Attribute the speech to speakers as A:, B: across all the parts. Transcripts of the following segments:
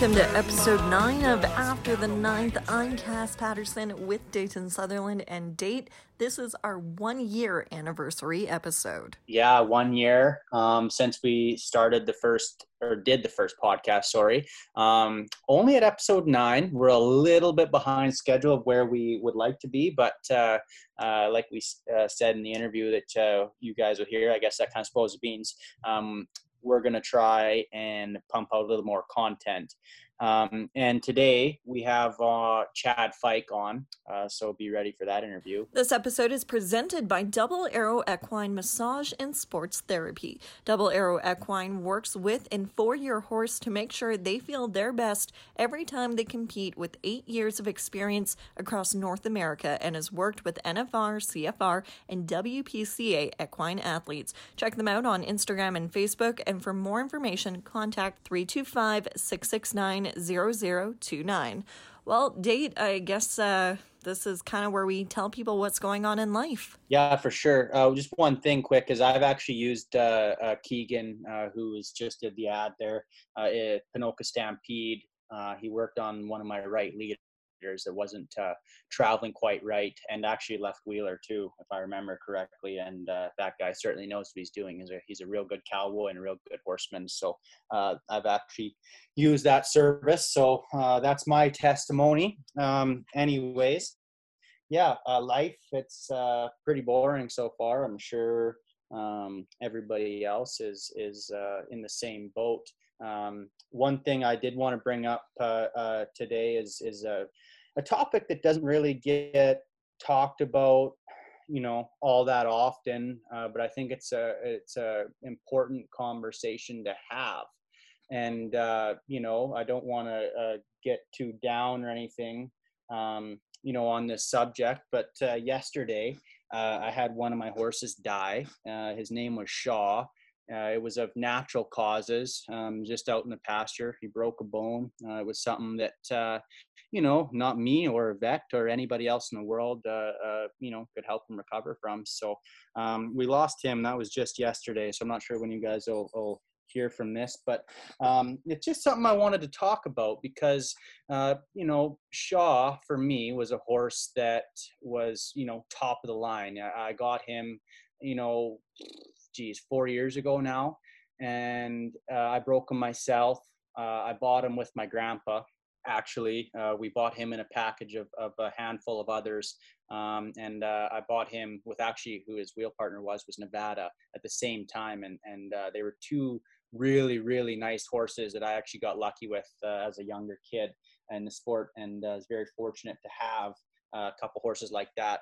A: Welcome to episode 9 of After the Ninth. I'm Cass Patterson with Dayton Sutherland and Date. This is our one year anniversary episode.
B: Yeah, one year um, since we started the first or did the first podcast. Sorry, um, only at episode nine. We're a little bit behind schedule of where we would like to be, but uh, uh, like we uh, said in the interview that uh, you guys will hear, I guess that kind of spoils the beans. Um, we're going to try and pump out a little more content. Um, and today we have uh, Chad Fike on, uh, so be ready for that interview.
A: This episode is presented by Double Arrow Equine Massage and Sports Therapy. Double Arrow Equine works with and for your horse to make sure they feel their best every time they compete with eight years of experience across North America and has worked with NFR, CFR, and WPCA equine athletes. Check them out on Instagram and Facebook, and for more information, contact 325 669 0029. Well, date, I guess uh, this is kind of where we tell people what's going on in life.
B: Yeah, for sure. Uh, just one thing quick, because I've actually used uh, uh Keegan, uh, who was just did the ad there uh, Ponoka Stampede. he worked on one of my right lead that wasn't uh, traveling quite right, and actually left Wheeler too, if I remember correctly. And uh, that guy certainly knows what he's doing. He's a he's a real good cowboy and a real good horseman. So uh, I've actually used that service. So uh, that's my testimony. Um, anyways, yeah, uh, life it's uh, pretty boring so far. I'm sure um, everybody else is is in the same boat. Um, one thing I did want to bring up uh, uh, today is is a, a topic that doesn't really get talked about, you know, all that often. Uh, but I think it's a it's a important conversation to have. And uh, you know, I don't want to uh, get too down or anything, um, you know, on this subject. But uh, yesterday, I had one of my horses die. his name was Shaw uh, it was of natural causes, um, just out in the pasture. He broke a bone. Uh, it was something that, uh, you know, not me or vet or anybody else in the world, uh, uh, you know, could help him recover from. So um, we lost him. That was just yesterday. So I'm not sure when you guys will, will hear from this, but um, it's just something I wanted to talk about because, uh, you know, Shaw for me was a horse that was, you know, top of the line. I, I got him, you know, geez, four years ago now. And uh, I broke him myself. Uh, I bought him with my grandpa. Actually, uh, we bought him in a package of, of a handful of others. Um, and uh, I bought him with actually who his wheel partner was, was Nevada at the same time. And, and uh, they were two really, really nice horses that I actually got lucky with uh, as a younger kid in the sport. And I was very fortunate to have a couple horses like that,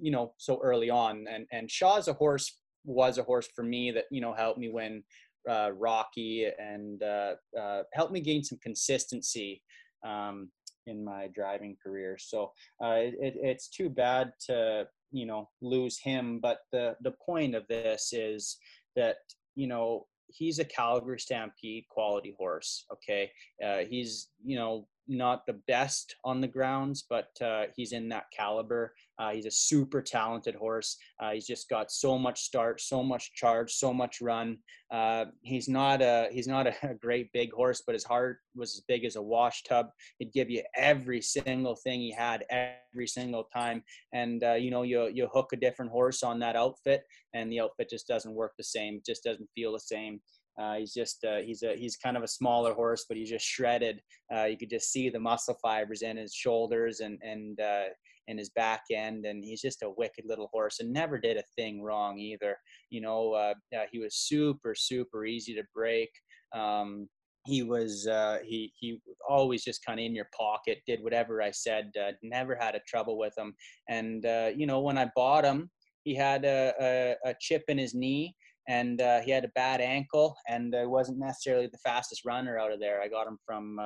B: you know, so early on. And, and Shaw's a horse was a horse for me that you know helped me win uh, Rocky and uh, uh, helped me gain some consistency um, in my driving career. So uh, it, it's too bad to you know lose him, but the the point of this is that you know he's a Calgary Stampede quality horse. Okay, uh, he's you know not the best on the grounds, but uh, he's in that caliber. Uh, he's a super talented horse. Uh, he's just got so much start, so much charge, so much run. Uh, he's not a he's not a great big horse, but his heart was as big as a wash tub. He'd give you every single thing he had every single time. And uh, you know, you you hook a different horse on that outfit, and the outfit just doesn't work the same. Just doesn't feel the same. Uh, he's just uh, he's a he's kind of a smaller horse, but he's just shredded. Uh, you could just see the muscle fibers in his shoulders and and uh, in his back end, and he's just a wicked little horse and never did a thing wrong either. You know, uh, he was super super easy to break. Um, he was uh, he he always just kind of in your pocket, did whatever I said. never had a trouble with him, and you know when I bought him, he had a, a, a chip in his knee and uh, he had a bad ankle and uh, wasn't necessarily the fastest runner out of there. I got him from uh,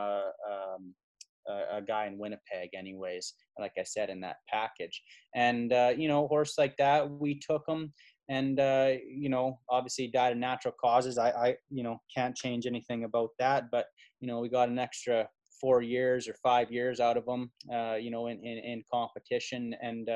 B: um, a, a, guy in Winnipeg, anyways. Like I said in that package, and uh, you know, horse like that, we took him, and uh, you know, obviously died of natural causes. I, I, you know, can't change anything about that, but you know, we got an extra four years or five years out of him, uh, you know, in, in, in competition, and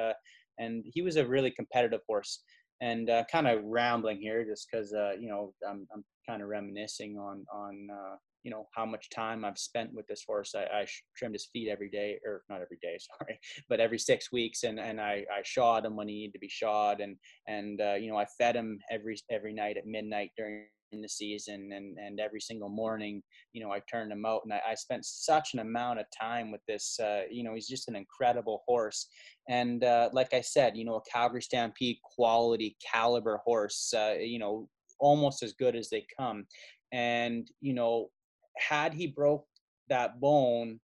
B: and he was a really competitive horse and uh, kind of rambling here just because uh, you know I'm, I'm kind of reminiscing on on uh, you know how much time I've spent with this horse. I, I trimmed his feet every day, or not every day, sorry, but every six weeks, and and I, I shod him when he needed to be shod, and and uh, you know I fed him every every night at midnight during the season and and every single morning you know i turned him out and i, I spent such an amount of time with this uh, you know he's just an incredible horse. And uh, like i said you know a calgary stampede quality caliber horse uh, you know almost as good as they come. And you know had he broke that bone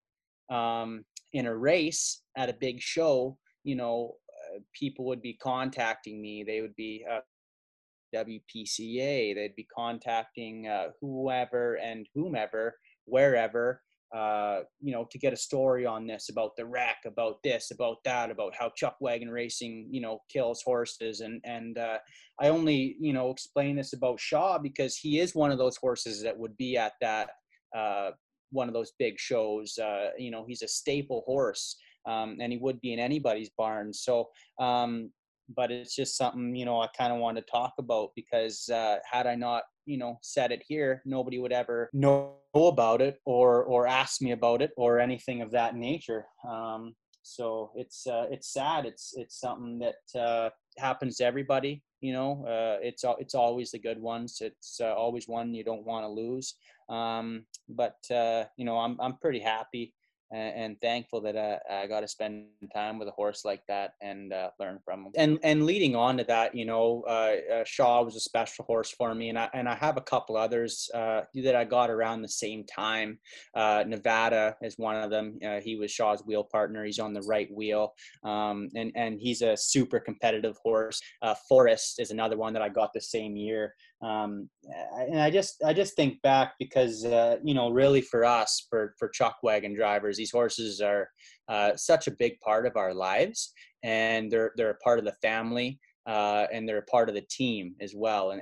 B: um, in a race at a big show you know uh, people would be contacting me. They would be uh, WPCA. They'd be contacting uh, whoever and whomever, wherever, uh, you know, to get a story on this about the wreck, about this, about that, about how chuck wagon racing, you know, kills horses. And and uh, I only, you know, explain this about Shaw because he is one of those horses that would be at that uh, one of those big shows. Uh, you know, he's a staple horse. Um, and he would be in anybody's barn. So um, but it's just something you know I kind of want to talk about because uh, had I not you know said it here, nobody would ever know about it or or ask me about it or anything of that nature. Um, so it's uh, it's sad. It's it's something that uh, happens to everybody. You know, uh, it's it's always the good ones. It's uh, always one you don't want to lose. Um, but uh, you know, I'm I'm pretty happy and, and thankful that uh, I got to spend time with a horse like that and uh, learn from him. And and leading on to that, you know, uh, uh Shaw was a special horse for me, and I and I have a couple others uh, that I got around the same time. Nevada is one of them. he was Shaw's wheel partner. He's on the right wheel, um, and and he's a super competitive horse. Forest is another one that I got the same year. Um, and I just I just think back because uh, you know really for us for for chuck wagon drivers these horses are uh, such a big part of our lives, and they're they're a part of the family, uh, and they're a part of the team as well. And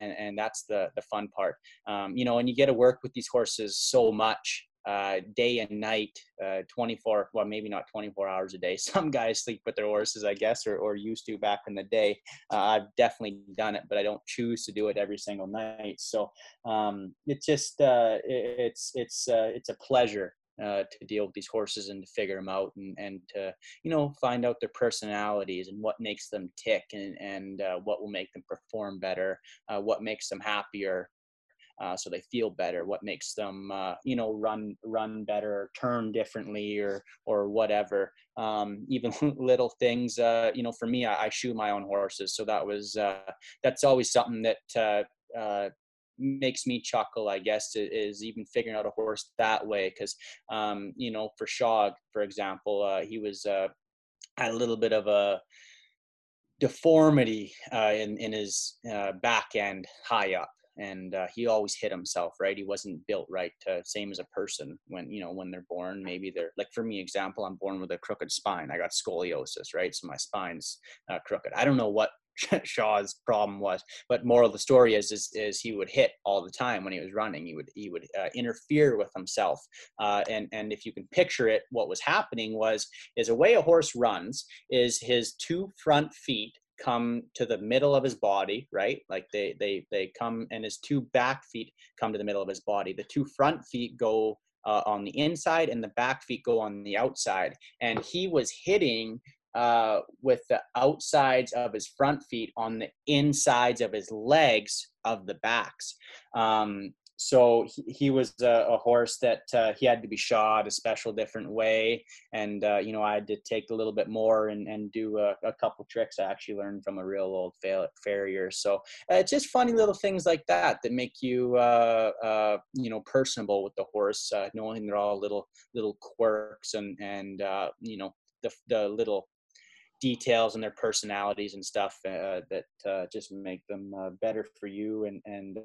B: and, and that's the the fun part. Um, you know, and you get to work with these horses so much uh, day and night, uh, 24, well, maybe not 24 hours a day. Some guys sleep with their horses, I guess, or, or used to back in the day. Uh, I've definitely done it, but I don't choose to do it every single night. So um, it's just, uh, it, it's, it's, uh, it's a pleasure uh, to deal with these horses and to figure them out and, and to you know find out their personalities and what makes them tick and, and uh, what will make them perform better uh, what makes them happier uh, so they feel better what makes them uh, you know run run better turn differently or or whatever um, even little things uh, you know for me I, I, shoe my own horses so that was that's always something that makes me chuckle, I guess, is even figuring out a horse that way. Because, um, you know, for Shaw, for example, uh, he was uh, had a little bit of a deformity uh, in in his uh, back end high up. And uh, he always hit himself, right? He wasn't built right. To, same as a person when you know when they're born. Maybe they're like for me, example, I'm born with a crooked spine. I got scoliosis, right? So my spine's uh, crooked. I don't know what Shaw's problem was. But moral of the story is, is, is he would hit all the time when he was running. He would he would uh, interfere with himself. Uh, and and if you can picture it, what was happening was is a way a horse runs is his two front feet come to the middle of his body right? Like they they they come and his two back feet come to the middle of his body. The two front feet go uh, on the inside and the back feet go on the outside. And he was hitting uh, with the outsides of his front feet on the insides of his legs of the backs. Um, so he, he was a, a, horse that uh, he had to be shod a special different way. And uh, you know i had to take a little bit more and, and do a, a couple tricks. I actually learned from a real old farrier. So uh, it's just funny little things like that that make you uh, uh, you know personable with the horse uh, knowing they're all little little quirks and and you know the, the little details and their personalities and stuff uh, that uh, just make them uh, better for you and and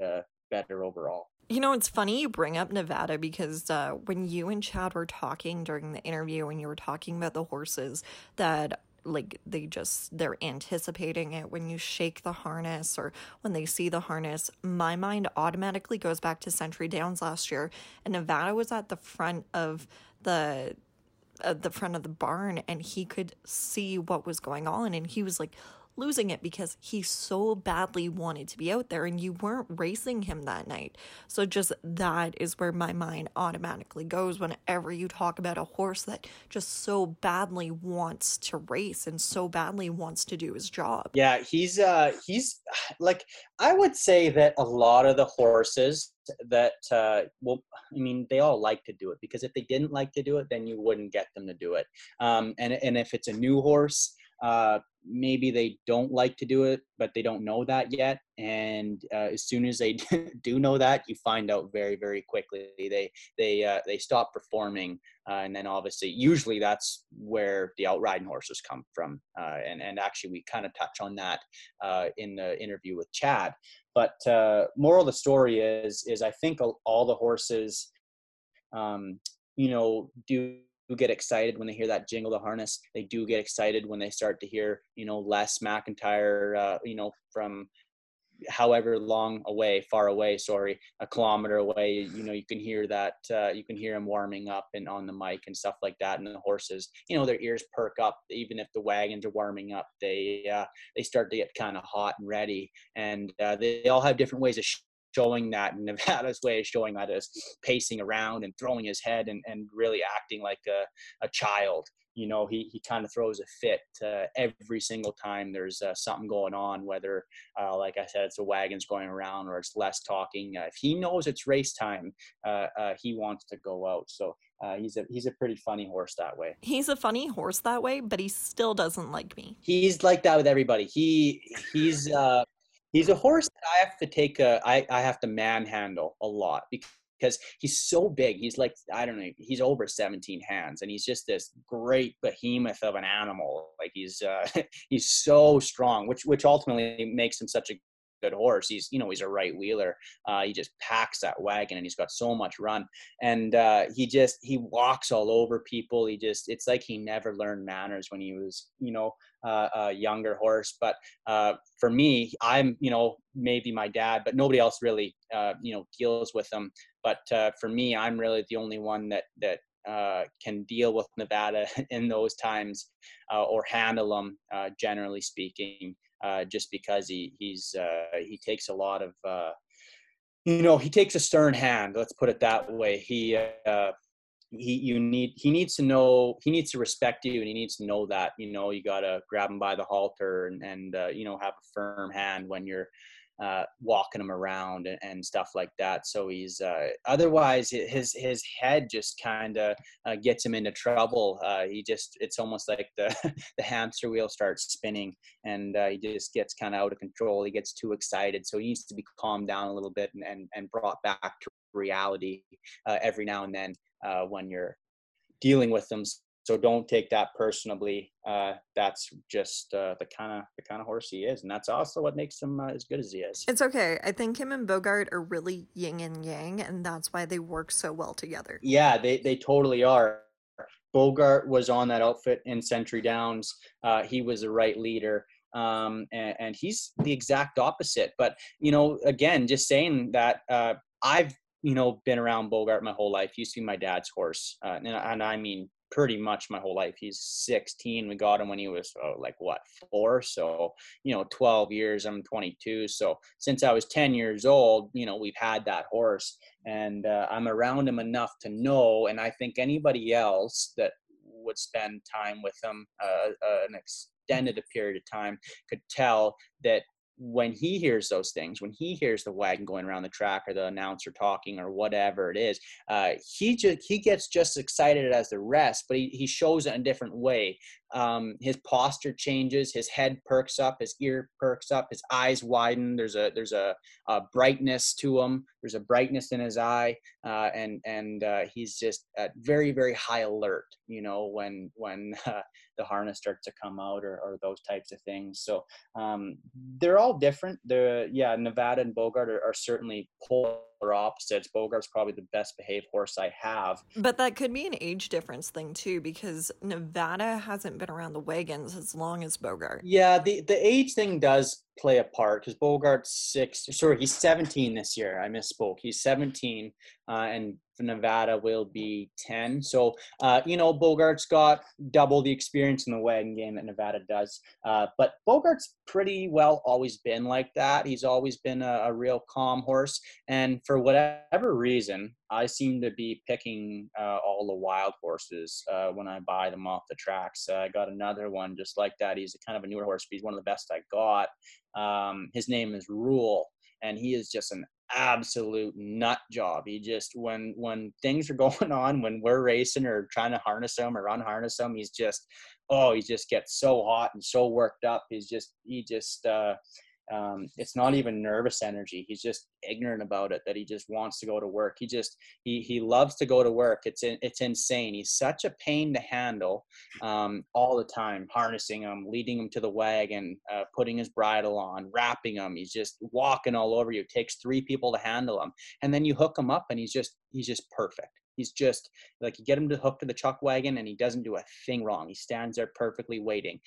B: better overall.
A: You know, it's funny you bring up Nevada because uh, when you and Chad were talking during the interview, when you were talking about the horses that like they just they're anticipating it when you shake the harness or when they see the harness my mind automatically goes back to century downs last year and nevada was at the front of the at the front of the barn and he could see what was going on and he was like losing it because he so badly wanted to be out there and you weren't racing him that night. So, just that is where my mind automatically goes whenever you talk about a horse that just so badly wants to race and so badly wants to do his job.
B: Yeah, he's, uh, he's like, I would say that a lot of the horses that uh, well i mean they all like to do it because if they didn't like to do it then you wouldn't get them to do it um, and, and if it's a new horse uh, maybe they don't like to do it but they don't know that yet and uh, as soon as they do know that you find out very very quickly. They they uh, they stop performing uh, and then obviously usually that's where the outriding horses come from uh, and and actually we kind of touch on that uh, in the interview with chad. But uh, moral of the story is is I think all the horses, um, you know, do get excited when they hear that jingle the harness. They do get excited when they start to hear, you know, Les McIntyre, uh, you know, from however long away, far away, sorry, a kilometer away, you know, you can hear that, uh, you can hear him warming up and on the mic and stuff like that. And the horses, you know, their ears perk up, even if the wagons are warming up, they, uh, they start to get kind of hot and ready. And uh, they all have different ways of showing that. Nevada's way of showing that is pacing around and throwing his head and, and really acting like a, a child. You know he, he kind of throws a fit uh, every single time there's uh, something going on whether uh, like i said it's the wagons going around or it's less talking. Uh, if he knows it's race time uh, uh, he wants to go out. So he's a he's a pretty funny horse that way.
A: He's a funny horse that way but he still doesn't like me.
B: He's like that with everybody. He he's he's a horse that i have to take a i, I have to manhandle a lot because he's so big. He's like, I don't know, he's over 17 hands and he's just this great behemoth of an animal. Like he's, uh, he's so strong, which, which ultimately makes him such a good horse. He's, you know, he's a right wheeler. Uh, he just packs that wagon and he's got so much run. And uh, he just, he walks all over people. He just, it's like he never learned manners when he was, you know, uh, a younger horse. But uh, for me, I'm, you know, maybe my dad, but nobody else really, uh, you know, deals with him. But uh, for me, I'm really the only one that, that, uh, can deal with Nevada in those times uh, or handle them, generally speaking uh, just because he he's uh, he takes a lot of uh, you know he takes a stern hand. Let's put it that way. He uh, he you need he needs to know he needs to respect you and he needs to know that you know you got to grab him by the halter and and uh, you know have a firm hand when you're uh, walking him around and, and, stuff like that. So he's uh, otherwise his his head just kind of uh, gets him into trouble. Uh, he just it's almost like the the hamster wheel starts spinning and uh, he just gets kind of out of control. He gets too excited, so he needs to be calmed down a little bit and and, and brought back to reality uh, every now and then when you're dealing with them so don't take that personally. Uh, that's just uh, the kind of the kind of horse he is, and that's also what makes him uh, as good as he is.
A: It's okay. I think him and Bogart are really yin and yang, and that's why they work so well together.
B: Yeah, they they totally are. Bogart was on that outfit in Century Downs. Uh, he was the right leader. Um, and, and, he's the exact opposite. But you know, again, just saying that uh, I've you know been around Bogart my whole life. He used to be my dad's horse, uh, and, and, I mean pretty much my whole life. He's 16. We got him when he was oh, like what four, so you know 12 years. I'm 22, so since I was 10 years old, you know we've had that horse, and uh, I'm around him enough to know. And I think anybody else that would spend time with him uh, uh, an extended period of time could tell that when he hears those things, when he hears the wagon going around the track or the announcer talking or whatever it is, uh, he just he gets just excited as the rest, but he, he shows it in a different way. Um, his posture changes, his head perks up, his ear perks up, his eyes widen. There's a there's a, a brightness to him. There's a brightness in his eye, uh, and and uh, he's just at very very high alert. You know when when uh, the harness starts to come out or, or those types of things. So um, they're all different. They're yeah, Nevada and Bogart are, are certainly polar opposites. Bogart's probably the best behaved horse I have.
A: But that could be an age difference thing too, because Nevada hasn't been around the wagons as long as Bogart.
B: Yeah, the the age thing does play a part because Bogart's six. Sorry, he's seventeen this year. I misspoke. He's seventeen, uh, and Nevada will be 10. So, uh, you know, Bogart's got double the experience in the wagon game that Nevada does. Uh, but Bogart's pretty well always been like that. He's always been a, a, real calm horse. And for whatever reason, I seem to be picking uh, all the wild horses uh, when I buy them off the tracks. I got another one just like that. He's a kind of a newer horse, but he's one of the best I got. Um, his name is Rule and he is just an absolute nut job. He just when when things are going on, when we're racing or trying to harness him or unharness him, he's just oh, he just gets so hot and so worked up. He's just he just uh, um, it's not even nervous energy. He's just ignorant about it that he just wants to go to work. He just he he loves to go to work. It's in, it's insane. He's such a pain to handle um, all the time harnessing him leading him to the wagon uh, putting his bridle on wrapping him. He's just walking all over you. It takes three people to handle him. And then you hook him up and he's just he's just perfect. He's just like you get him to hook to the chuck wagon and he doesn't do a thing wrong. He stands there perfectly waiting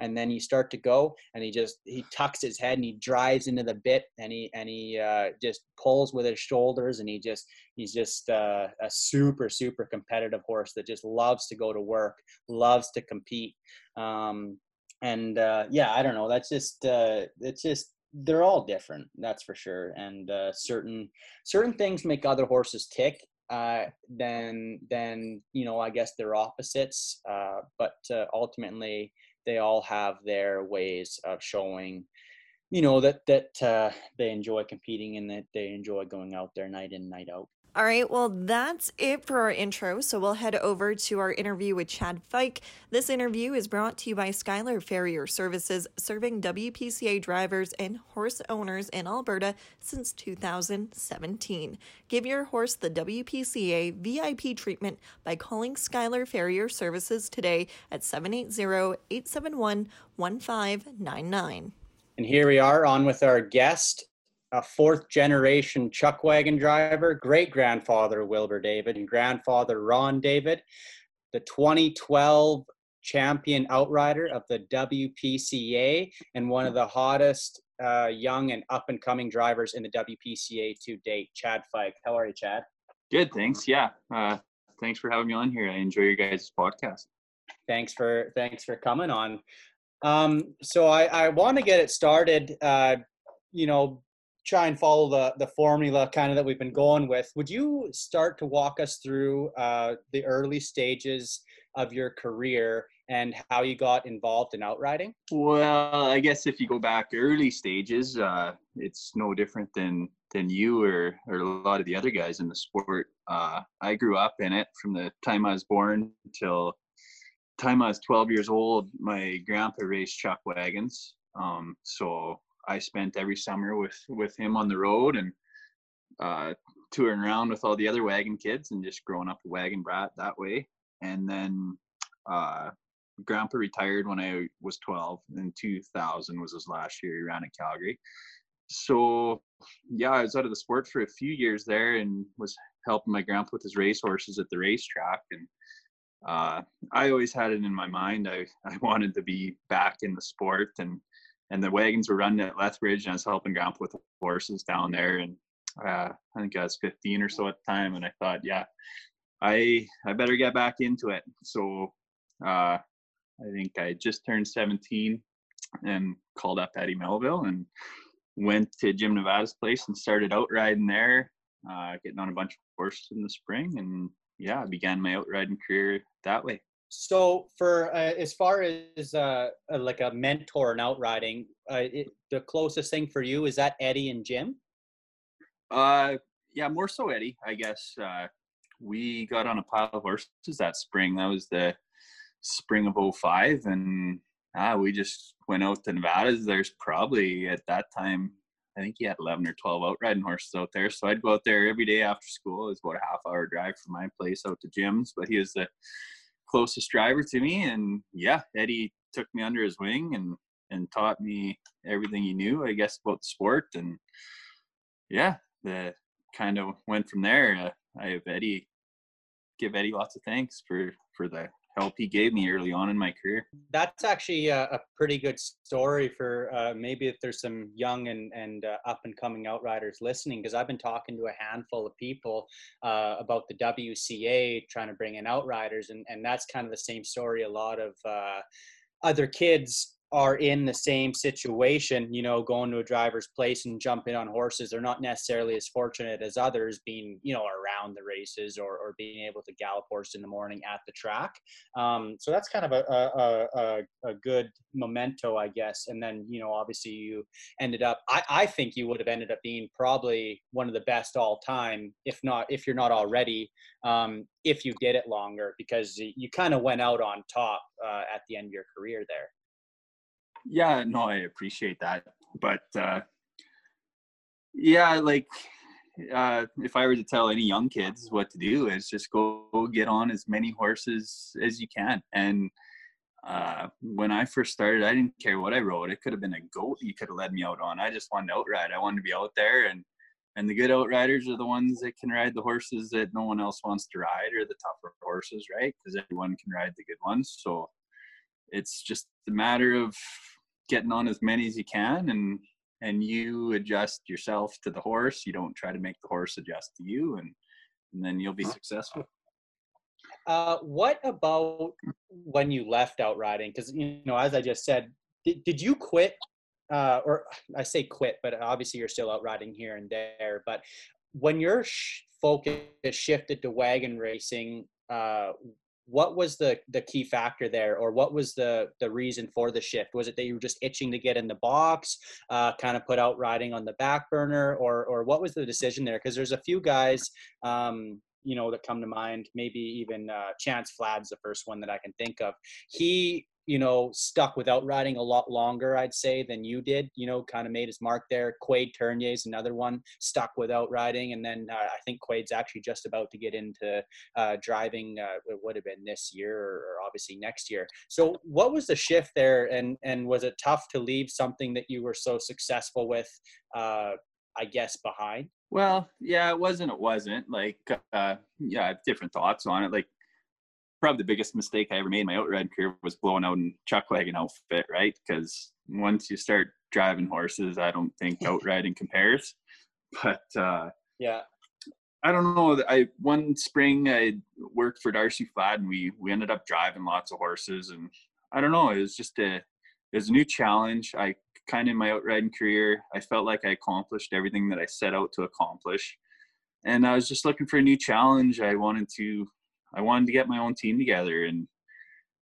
B: and then you start to go and he just he tucks his head and he drives into the bit and he and he uh, just pulls with his shoulders and he just he's just uh, a super super competitive horse that just loves to go to work loves to compete um, and uh, yeah i don't know that's just uh, it's just they're all different that's for sure and uh, certain certain things make other horses tick uh, then then you know I guess they're opposites. Uh, but uh, ultimately, they all have their ways of showing you know that that uh, they enjoy competing and that they enjoy going out there night in night out
A: all right, well, that's it for our intro. So we'll head over to our interview with Chad Fike. This interview is brought to you by Skylar Farrier Services, serving WPCA drivers and horse owners in Alberta since 2017. Give your horse the WPCA VIP treatment by calling Skylar Farrier Services today at 780 871 1599.
B: And here we are on with our guest, a fourth generation chuck wagon driver, great grandfather Wilbur David and grandfather Ron David, the 2012 champion outrider of the WPCA and one of the hottest uh, young and up and coming drivers in the WPCA to date, Chad Fike. How are you, Chad?
C: Good, thanks. Yeah, uh, thanks for having me on here. I enjoy your guys' podcast.
B: Thanks for thanks for coming on. Um, so I, I want to get it started. Uh, you know, try and follow the the formula kind of that we've been going with. Would you start to walk us through uh, the early stages of your career and how you got involved in outriding?
C: Well, I guess if you go back early stages, uh, it's no different than than you or or a lot of the other guys in the sport. Uh, I grew up in it from the time I was born till time I was 12 years old. My grandpa raced chuck wagons, um, so I spent every summer with with him on the road and uh, touring around with all the other wagon kids and just growing up a wagon brat that way. And then uh, Grandpa retired when I was 12. and 2000 was his last year. He ran at Calgary. So yeah, I was out of the sport for a few years there and was helping my grandpa with his race horses at the racetrack. And uh, I always had it in my mind. I, I wanted to be back in the sport and and the wagons were running at Lethbridge, and I was helping Grandpa with the horses down there. And uh, I think I was 15 or so at the time, and I thought, yeah, I I better get back into it. So uh, I think I just turned 17 and called up Eddie Melville and went to Jim Nevada's place and started out riding there, uh, getting on a bunch of horses in the spring, and yeah, I began my outriding career that way.
B: So, for uh, as far as uh, like a mentor and outriding, uh, it, the closest thing for you is that Eddie and Jim.
C: Uh, yeah, more so Eddie. I guess uh, we got on a pile of horses that spring. That was the spring of 05 and ah, we just went out to Nevada's. There's probably at that time, I think he had 11 or 12 outriding horses out there. So I'd go out there every day after school. It was about a half hour drive from my place out to Jim's, but he was the closest driver to me. And yeah, Eddie took me under his wing and and taught me everything he knew, I guess, about the sport. And yeah, the kind of went from there. Uh, I have Eddie give Eddie lots of thanks for for the help he gave me early on in my career.
B: That's actually a, a pretty good story for uh, maybe if there's some young and, and uh, up and coming outriders listening, because I've been talking to a handful of people uh, about the WCA trying to bring in outriders, and, and that's kind of the same story. A lot of uh, other kids are in the same situation, you know, going to a driver's place and jumping on horses. They're not necessarily as fortunate as others being, you know, around the races or, or being able to gallop horse in the morning at the track. Um, so that's kind of a, a, a, a, good memento, I guess. And then, you know, obviously you ended up, I, I think you would have ended up being probably one of the best all time, if not, if you're not already, um, if you did it longer, because you kind of went out on top uh, at the end of your career there.
C: Yeah, no, I appreciate that. But uh, yeah, like uh, if I were to tell any young kids what to do, is just go get on as many horses as you can. And uh, when I first started, I didn't care what I rode. It could have been a goat you could have led me out on. I just wanted to outride. I wanted to be out there, and and the good outriders are the ones that can ride the horses that no one else wants to ride, or the tougher horses, right? Because everyone can ride the good ones. So it's just a matter of getting on as many as you can and and you adjust yourself to the horse. You don't try to make the horse adjust to you and and then you'll be successful.
B: Uh, what about when you left out riding? Because you know as i just said did, did you quit uh, or i say quit but obviously you're still out riding here and there but when your sh- focus shifted to wagon racing uh, what was the the key factor there or what was the the reason for the shift? Was it that you were just itching to get in the box uh, kind of put out riding on the back burner or or what was the decision there? Because there's a few guys um, you know that come to mind maybe even uh, chance flad's the first one that i can think of. He you know, stuck without riding a lot longer, I'd say, than you did. You know, kind of made his mark there. Quade Tournier is another one stuck without riding, and then uh, I think Quade's actually just about to get into uh, driving. Uh, it would have been this year or, or, obviously next year. So, what was the shift there, and and was it tough to leave something that you were so successful with? Uh, I guess behind.
C: Well, yeah, it wasn't. It wasn't like, uh, yeah, I have different thoughts on it. Like probably the biggest mistake I ever made in my outride career was blowing out in chuck wagon outfit, right? Because once you start driving horses, I don't think outriding compares. But uh,
B: yeah,
C: I don't know. I one spring I worked for Darcy Flad, and we we ended up driving lots of horses, and I don't know. It was just a it was a new challenge. I kind of in my outriding career, I felt like I accomplished everything that I set out to accomplish, and I was just looking for a new challenge. I wanted to I wanted to get my own team together and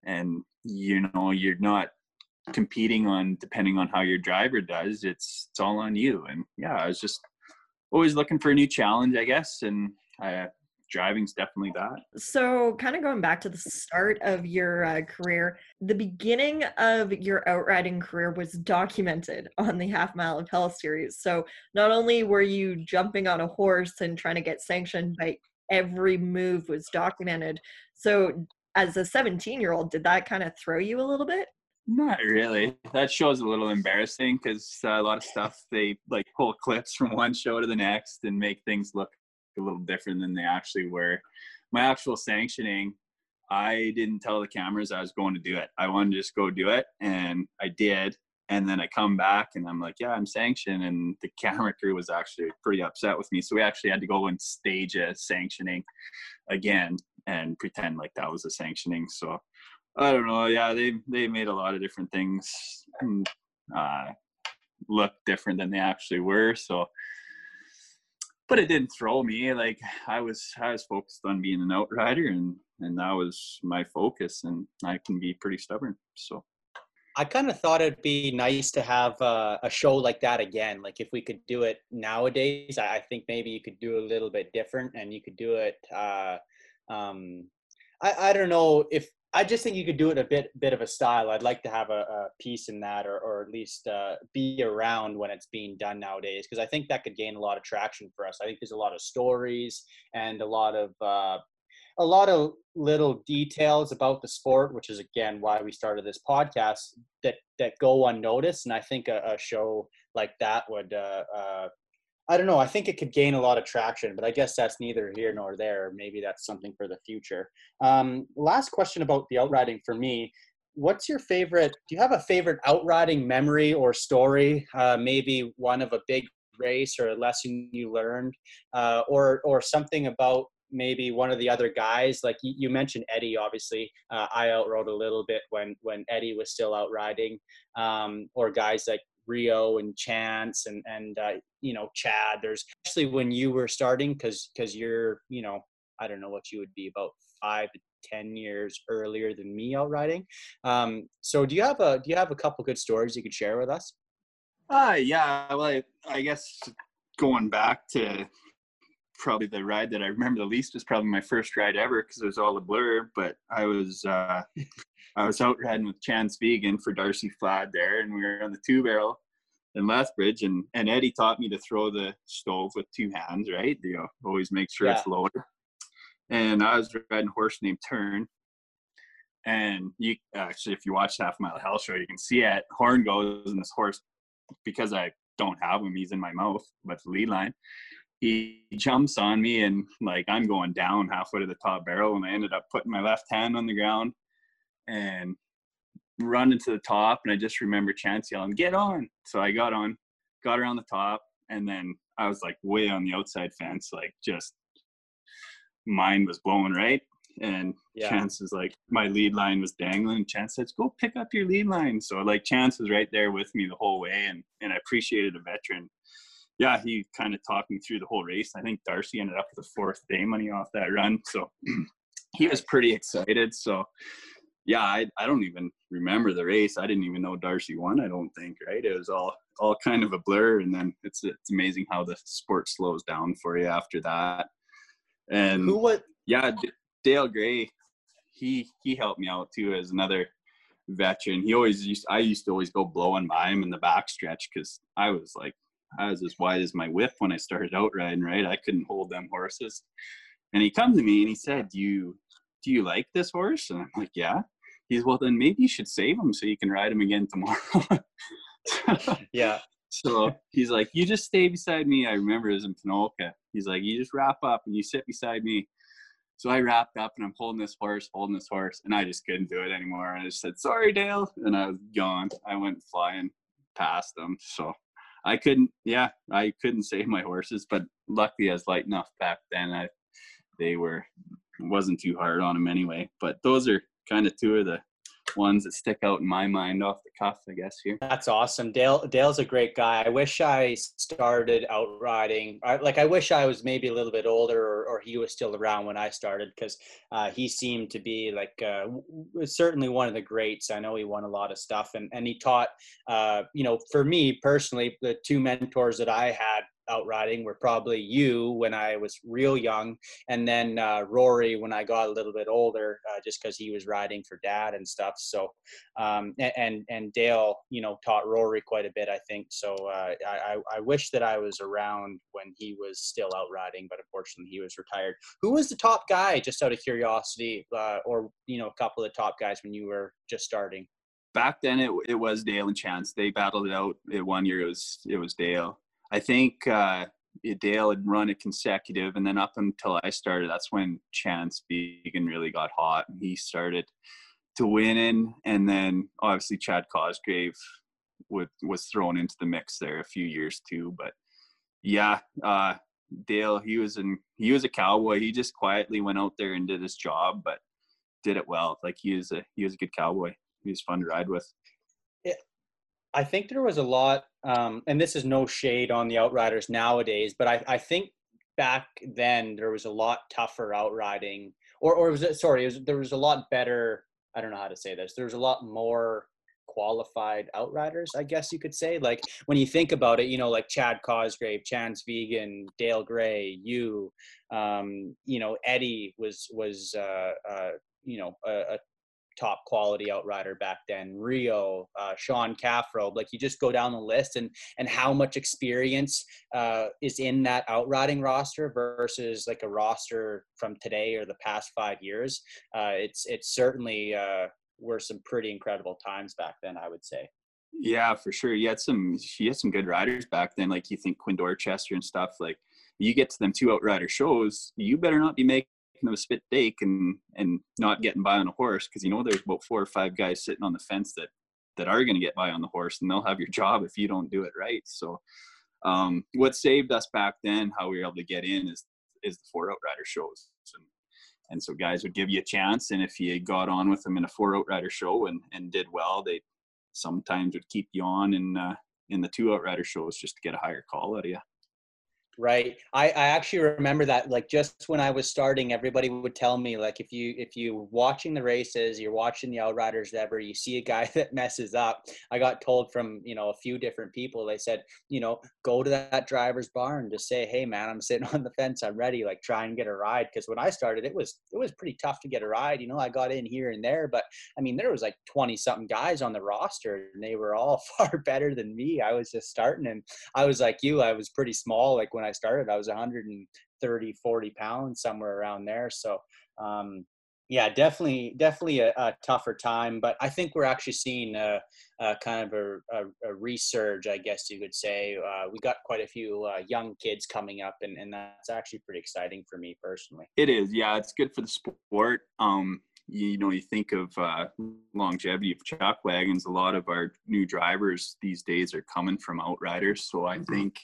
C: and you know you're not competing on depending on how your driver does it's it's all on you and yeah I was just always looking for a new challenge I guess and I driving's definitely that.
A: So, kind of going back to the start of your uh, career, the beginning of your outriding career was documented on the Half Mile of Hell series. So, not only were you jumping on a horse and trying to get sanctioned, but every move was documented. So, as a 17 year old, did that kind of throw you a little bit?
C: Not really. That show's a little embarrassing because uh, a lot of stuff they like pull clips from one show to the next and make things look a little different than they actually were. My actual sanctioning, I didn't tell the cameras I was going to do it. I wanted to just go do it, and I did and then I come back and I'm like, yeah, I'm sanctioned. And the camera crew was actually pretty upset with me. So we actually had to go and stage a sanctioning again and pretend like that was a sanctioning. So I don't know. Yeah, they they made a lot of different things uh, look different than they actually were. So, but it didn't throw me. Like I was I was focused on being an outrider, and and that was my focus. And I can be pretty stubborn. So.
B: I kind of thought it'd be nice to have uh, a show like that again. Like if we could do it nowadays, I, think maybe you could do a little bit different, and you could do it. Uh, um, I, I don't know if I just think you could do it a bit bit of a style. I'd like to have a, a piece in that, or or at least uh, be around when it's being done nowadays, because I think that could gain a lot of traction for us. I think there's a lot of stories and a lot of uh, a lot of little details about the sport, which is again why we started this podcast, that that go unnoticed. And I think a, a show like that would uh, uh, I don't know. I think it could gain a lot of traction, but I guess that's neither here nor there. Maybe that's something for the future. Um, last question about the outriding for me. What's your favorite? Do you have a favorite outriding memory or story? Uh, maybe one of a big race or a lesson you learned, uh, or or something about maybe one of the other guys. Like you, you mentioned Eddie, obviously. Uh, I outrode a little bit when when Eddie was still out riding, um, or guys like Rio and Chance and and uh, you know Chad. There's especially when you were starting because because you're you know I don't know what you would be about five to ten years earlier than me out riding. Um, so do you have a do you have a couple good stories you could share with us?
C: Uh yeah, well I, I guess going back to probably the ride that I remember the least was probably my first ride ever because it was all a blur. But I was uh, I was out riding with Chance Vigen for Darcy Flad there, and we were on the two barrel in Lethbridge, and and Eddie taught me to throw the stove with two hands, right? You know, always make sure yeah. it's lower. And I was riding a horse named Turn, and you actually, if you watch Half Mile Hell show, you can see it. Horn goes, and this horse, because I don't have him, he's in my mouth, but the lead line he jumps on me and like I'm going down halfway to the top barrel and I ended up putting my left hand on the ground and running to the top and I just remember Chance yelling, get on. So I got on, got around the top and then I was like way on the outside fence, like just mind was blown, right? And yeah. Chance is like my lead line was dangling. Chance says, Go pick up your lead line. So like Chance was right there with me the whole way and and I appreciated a veteran yeah, he kind of talked me through the whole race. I think Darcy ended up with the fourth day money off that run. So he was pretty excited. So yeah, I, I don't even remember the race. I didn't even know Darcy won. I don't think, right? It was all, all kind of a blur. And then it's, it's amazing how the sport slows down for you after that. And
B: who, what?
C: Yeah. D- Dale Gray, he, he helped me out too as another veteran. He always used, I used to always go blowing by him in the back stretch. Cause I was like I was as wide as my whip when I started out riding, right? I couldn't hold them horses. And he come to me and he said, Do you do you like this horse? And I'm like, Yeah. He's well then maybe you should save him so you can ride him again tomorrow.
B: yeah.
C: So he's like, You just stay beside me. I remember it was in Ponoka. He's like, You just wrap up and you sit beside me. So I wrapped up and I'm holding this horse, holding this horse, and I just couldn't do it anymore. And I just said, Sorry, Dale. And I was gone. I went flying past them. So I couldn't, yeah, I couldn't save my horses, but luckily I was light enough back then. I, they were, wasn't too hard on them anyway. But those are kind of two of the ones that stick out in my mind off the cuff, I guess here.
B: That's awesome. Dale Dale's a great guy. I wish I started out riding. Like I wish I was maybe a little bit older or, or he was still around when I started because uh, he seemed to be like uh, certainly one of the greats. I know he won a lot of stuff and and he taught. Uh, you know, for me personally, the two mentors that I had out riding were probably you when I was real young, and then uh, Rory when I got a little bit older, uh, just because he was riding for dad and stuff. So, um, and and Dale, you know, taught Rory quite a bit, I think. So uh, I I wish that I was around when he was still out riding, but unfortunately he was retired. Who was the top guy, just out of curiosity, uh, or you know, a couple of the top guys when you were just starting?
C: Back then, it it was Dale and Chance. They battled it out. It one year it was it was Dale I think uh, Dale had run a consecutive, and then up until I started, that's when Chance Vigen really got hot. He started to win in, and then obviously Chad Cosgrave would, was thrown into the mix there a few years too. But yeah, uh, Dale, he was in he was a cowboy. He just quietly went out there and did his job, but did it well. Like he was a he was a good cowboy. He was fun to ride with.
B: I think there was a lot, um, and this is no shade on the outriders nowadays, but I, I think back then there was a lot tougher outriding, or or was it sorry, it was, there was a lot better. I don't know how to say this. There was a lot more qualified outriders, I guess you could say. Like when you think about it, you know, like Chad Cosgrave, Chance Vigen, Dale Gray, you, um, you know, Eddie was was uh, uh, you know a, a top quality outrider back then rio uh, sean caffro like you just go down the list and and how much experience uh, is in that outriding roster versus like a roster from today or the past five years uh, it's it's certainly uh, were some pretty incredible times back then i would say
C: Yeah, for sure. You had some. She had some good riders back then. Like you think Quinn Dorchester and stuff. Like you get to them two outrider shows, you better not be making them a spit take and and not getting by on a horse because you know there's about four or five guys sitting on the fence that that are going to get by on the horse and they'll have your job if you don't do it right. So um, what saved us back then, how we were able to get in, is is the four outrider shows. And, and so guys would give you a chance, and if you got on with them in a four outrider show and, and did well, they sometimes would keep you on in uh, in the two outrider shows just to get a higher call out of you.
B: Right. I, I actually remember that like just when I was starting, everybody would tell me like if you if you watching the races, you're watching the outriders ever, you see a guy that messes up. I got told from, you know, a few different people, they said, you know, go to that driver's bar and just say, Hey man, I'm sitting on the fence, I'm ready, like try and get a ride. Cause when I started, it was it was pretty tough to get a ride. You know, I got in here and there, but I mean there was like 20 something guys on the roster and they were all far better than me. I was just starting and I was like you, I was pretty small like when I started. I was 130, 40 pounds, somewhere around there. So, um, yeah, definitely, definitely a, a, tougher time. But I think we're actually seeing a, a kind of a, a, resurge, I guess you could say. Uh, we got quite a few uh, young kids coming up, and, and that's actually pretty exciting for me personally.
C: It is, yeah. It's good for the sport. Um, you, you know, you think of uh, longevity of chuck wagons. A lot of our new drivers these days are coming from outriders. So I mm-hmm. think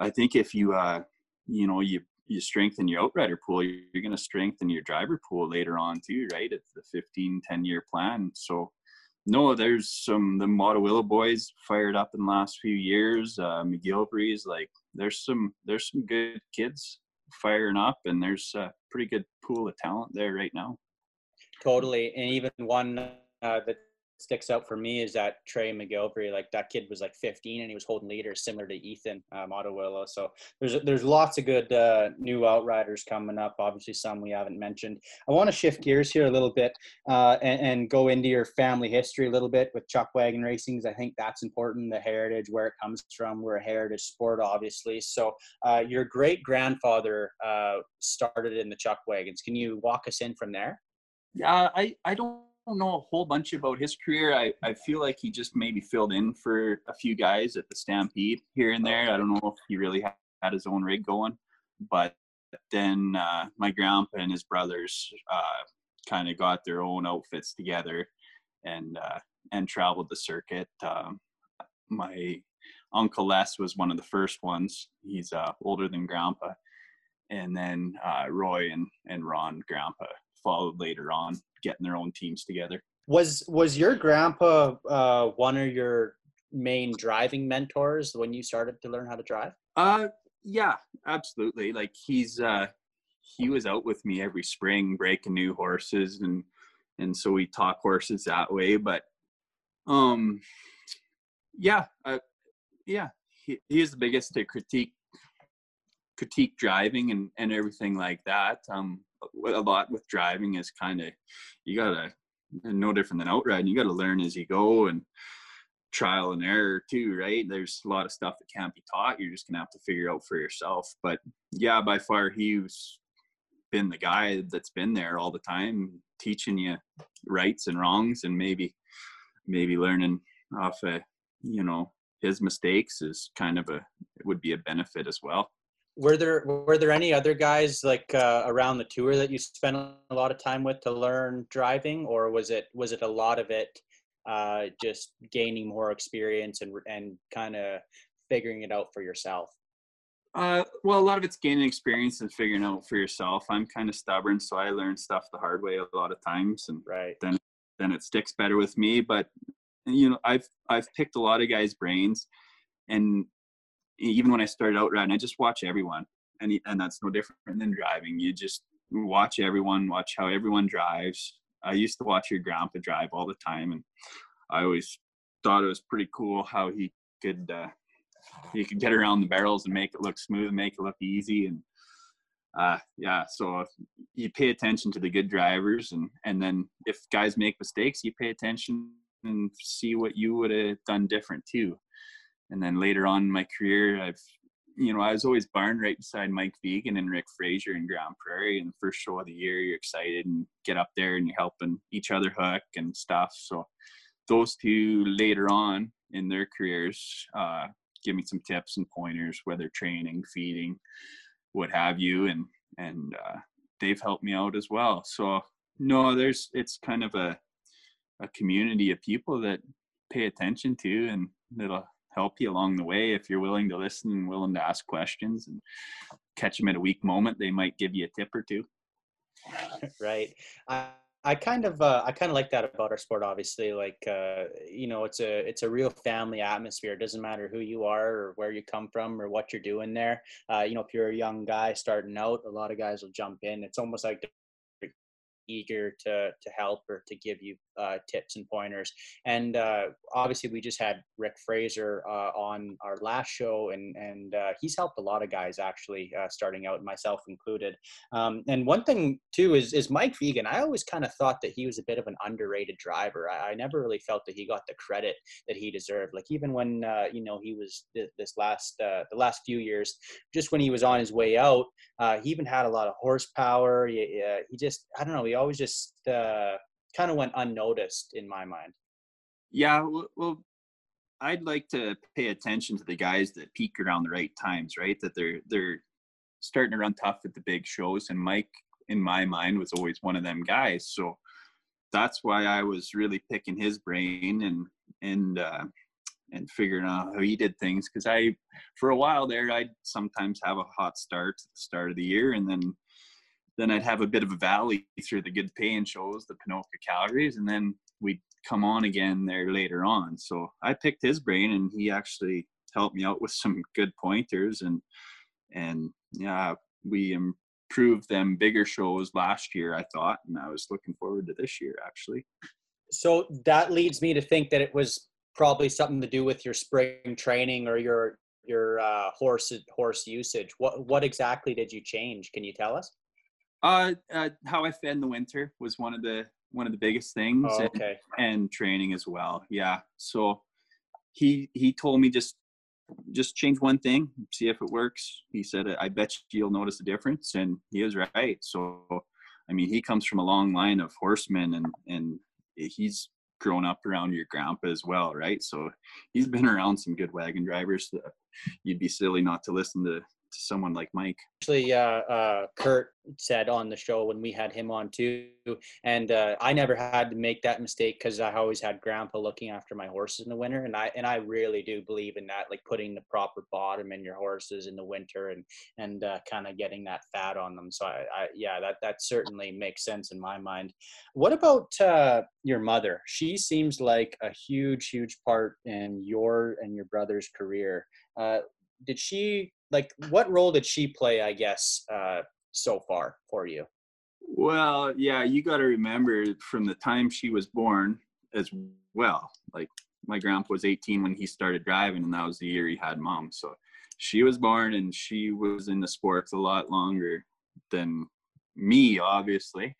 C: I think if you uh, you know you you strengthen your outrider pool, you're going to strengthen your driver pool later on too, right? It's the 15, 10 year plan. So no, there's some the Willow boys fired up in the last few years. Uh, McGilvery's like there's some there's some good kids firing up, and there's a pretty good pool of talent there right now.
B: Totally, and even one uh, that sticks out for me is that Trey McGilvery, like that kid was like 15 and he was holding leaders similar to Ethan um, Willow. So there's there's lots of good uh, new outriders coming up. Obviously, some we haven't mentioned. I want to shift gears here a little bit uh, and, and, go into your family history a little bit with Chuck Wagon Racings. I think that's important. The heritage, where it comes from. We're a heritage sport, obviously. So uh, your great grandfather uh, started in the Chuck Wagons. Can you walk us in from there?
C: Yeah, I I don't don't know a whole bunch about his career. I, I feel like he just maybe filled in for a few guys at the Stampede here and there. I don't know if he really had his own rig going, but then uh, my grandpa and his brothers uh, kind of got their own outfits together and uh, and traveled the circuit. Um, my uncle Les was one of the first ones. He's uh, older than grandpa, and then uh, Roy and and Ron grandpa followed later on, getting their own teams together.
B: Was was your grandpa uh, one of your main driving mentors when you started to learn how to drive?
C: Uh, yeah, absolutely. Like he's uh, he was out with me every spring breaking new horses and and so we talk horses that way. But um, yeah, uh, yeah, he, he is the biggest to critique critique driving and and everything like that. Um, a lot with driving is kind of you gotta no different than outriding. You gotta learn as you go and trial and error too, right? There's a lot of stuff that can't be taught. You're just gonna have to figure out for yourself. But yeah, by far he's been the guy that's been there all the time, teaching you rights and wrongs, and maybe maybe learning off of you know his mistakes is kind of a it would be a benefit as well
B: were there were there any other guys like uh, around the tour that you spent a lot of time with to learn driving, or was it was it a lot of it uh, just gaining more experience and and kind of figuring it out for yourself?
C: Uh, well, a lot of it's gaining experience and figuring out for yourself. I'm kind of stubborn, so I learn stuff the hard way a lot of times, and
B: right.
C: then then it sticks better with me. But you know, I've I've picked a lot of guys' brains, and even when I started out riding, I just watch everyone, and and that's no different than driving. You just watch everyone, watch how everyone drives. I used to watch your grandpa drive all the time, and I always thought it was pretty cool how he could uh, he could get around the barrels and make it look smooth, make it look easy, and uh, yeah. So you pay attention to the good drivers, and and then if guys make mistakes, you pay attention and see what you would have done different too and then later on in my career, I've you know, I was always barn right beside Mike Vigen and Rick Fraser in Grande Prairie. And the first show of the year, you're excited and get up there and you're helping each other hook and stuff. So those two later on in their careers uh, give me some tips and pointers, whether training, feeding, what have you, and and uh, they've helped me out as well. So no, there's it's kind of a a community of people that pay attention to, and it'll help you along the way if you're willing to listen and willing to ask questions and catch them at a weak moment. They might give you a tip or two.
B: right. I- I kind of uh, I kind of like that about our sport. Obviously, like uh, you know, it's a it's a real family atmosphere. It doesn't matter who you are or where you come from or what you're doing there. Uh, you know, if you're a young guy starting out, a lot of guys will jump in. It's almost like eager to to help or to give you uh, tips and pointers. And uh, obviously, we just had Rick Fraser uh, on our last show, and and uh, he's helped a lot of guys actually uh, starting out, myself included. Um, and one thing too is is Mike Vigen. I always kind of thought that he was a bit of an underrated driver. I, I, never really felt that he got the credit that he deserved. Like even when you know he was th- this last the last few years, just when he was on his way out, he even had a lot of horsepower. He, he just I don't know. He always just kind of went unnoticed in my mind.
C: Yeah, well, I'd like to pay attention to the guys that peak around the right times, right? That they're they're starting to run tough at the big shows, and Mike, in my mind, was always one of them guys. So that's why I was really picking his brain and and uh, and figuring out how he did things because I, for a while there, I'd sometimes have a hot start at the start of the year, and then then I'd have a bit of a valley through the good paying shows, the Ponoka Calgaries, and then we'd come on again there later on. So I picked his brain, and he actually helped me out with some good pointers, and and yeah, we improved them bigger shows last year. I thought, and I was looking forward to this year actually.
B: So that leads me to think that it was probably something to do with your spring training or your your uh, horse horse usage. What what exactly did you change? Can you tell us?
C: Uh, uh, how I fed in the winter was one of the one of the biggest things,
B: oh, okay.
C: and, and training as well. Yeah. So he he told me just just change one thing, see if it works. He said, "I bet you'll notice a difference," and he was right. So, I mean, he comes from a long line of horsemen, and and he's grown up around your grandpa as well, right? So he's been around some good wagon drivers. You'd be silly not to listen to to someone like Mike.
B: Actually, uh, uh, Kurt said on the show when we had him on too, and uh, I never had to make that mistake because I always had Grandpa looking after my horses in the winter, and I and I really do believe in that, like putting the proper bottom in your horses in the winter and and uh, kind of getting that fat on them. So I, I, yeah, that that certainly makes sense in my mind. What about uh, your mother? She seems like a huge, huge part in your and your brother's career. Uh, did she like what role did she play i guess uh so far for you?
C: Well yeah you got to remember from the time she was born as well. Like my grandpa was 18 when he started driving and that was the year he had mom. So she was born and she was in the sports a lot longer than me obviously.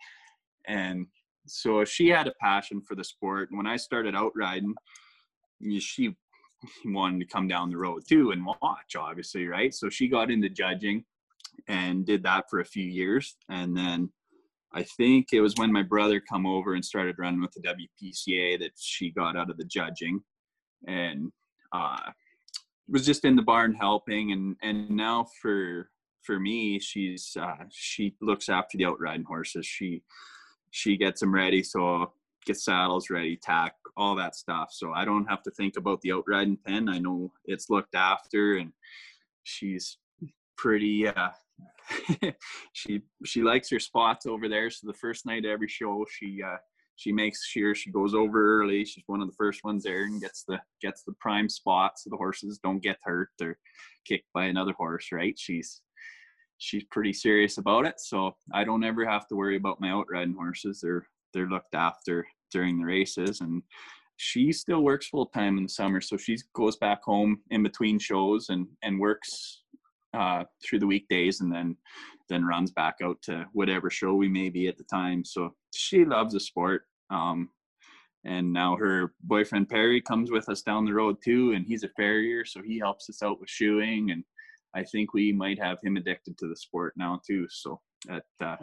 C: And so she had a passion for the sport. And when i started out riding she wanted to come down the road too and watch, obviously, right? So she got into judging and did that for a few years. And then I think it was when my brother come over and started running with the WPCA that she got out of the judging and uh, was just in the barn helping. And, and now for, for me, she's, uh, she looks after the outriding horses. She, she gets them ready. So get saddles ready, tack, all that stuff. So I don't have to think about the outriding pen. I know it's looked after, and she's pretty. Uh, she she likes her spots over there. So the first night of every show, she uh, she makes sure she goes over early. She's one of the first ones there and gets the gets the prime spot so the horses don't get hurt or kicked by another horse. Right? She's she's pretty serious about it. So I don't ever have to worry about my outriding horses. They're they're looked after during the races and she still works full time in the summer so she goes back home in between shows and and works uh, through the weekdays and then then runs back out to whatever show we may be at the time. So she loves the sport um, and now her boyfriend perry comes with us down the road too and he's a farrier so he helps us out with shoeing and i think we might have him addicted to the sport now too so that uh,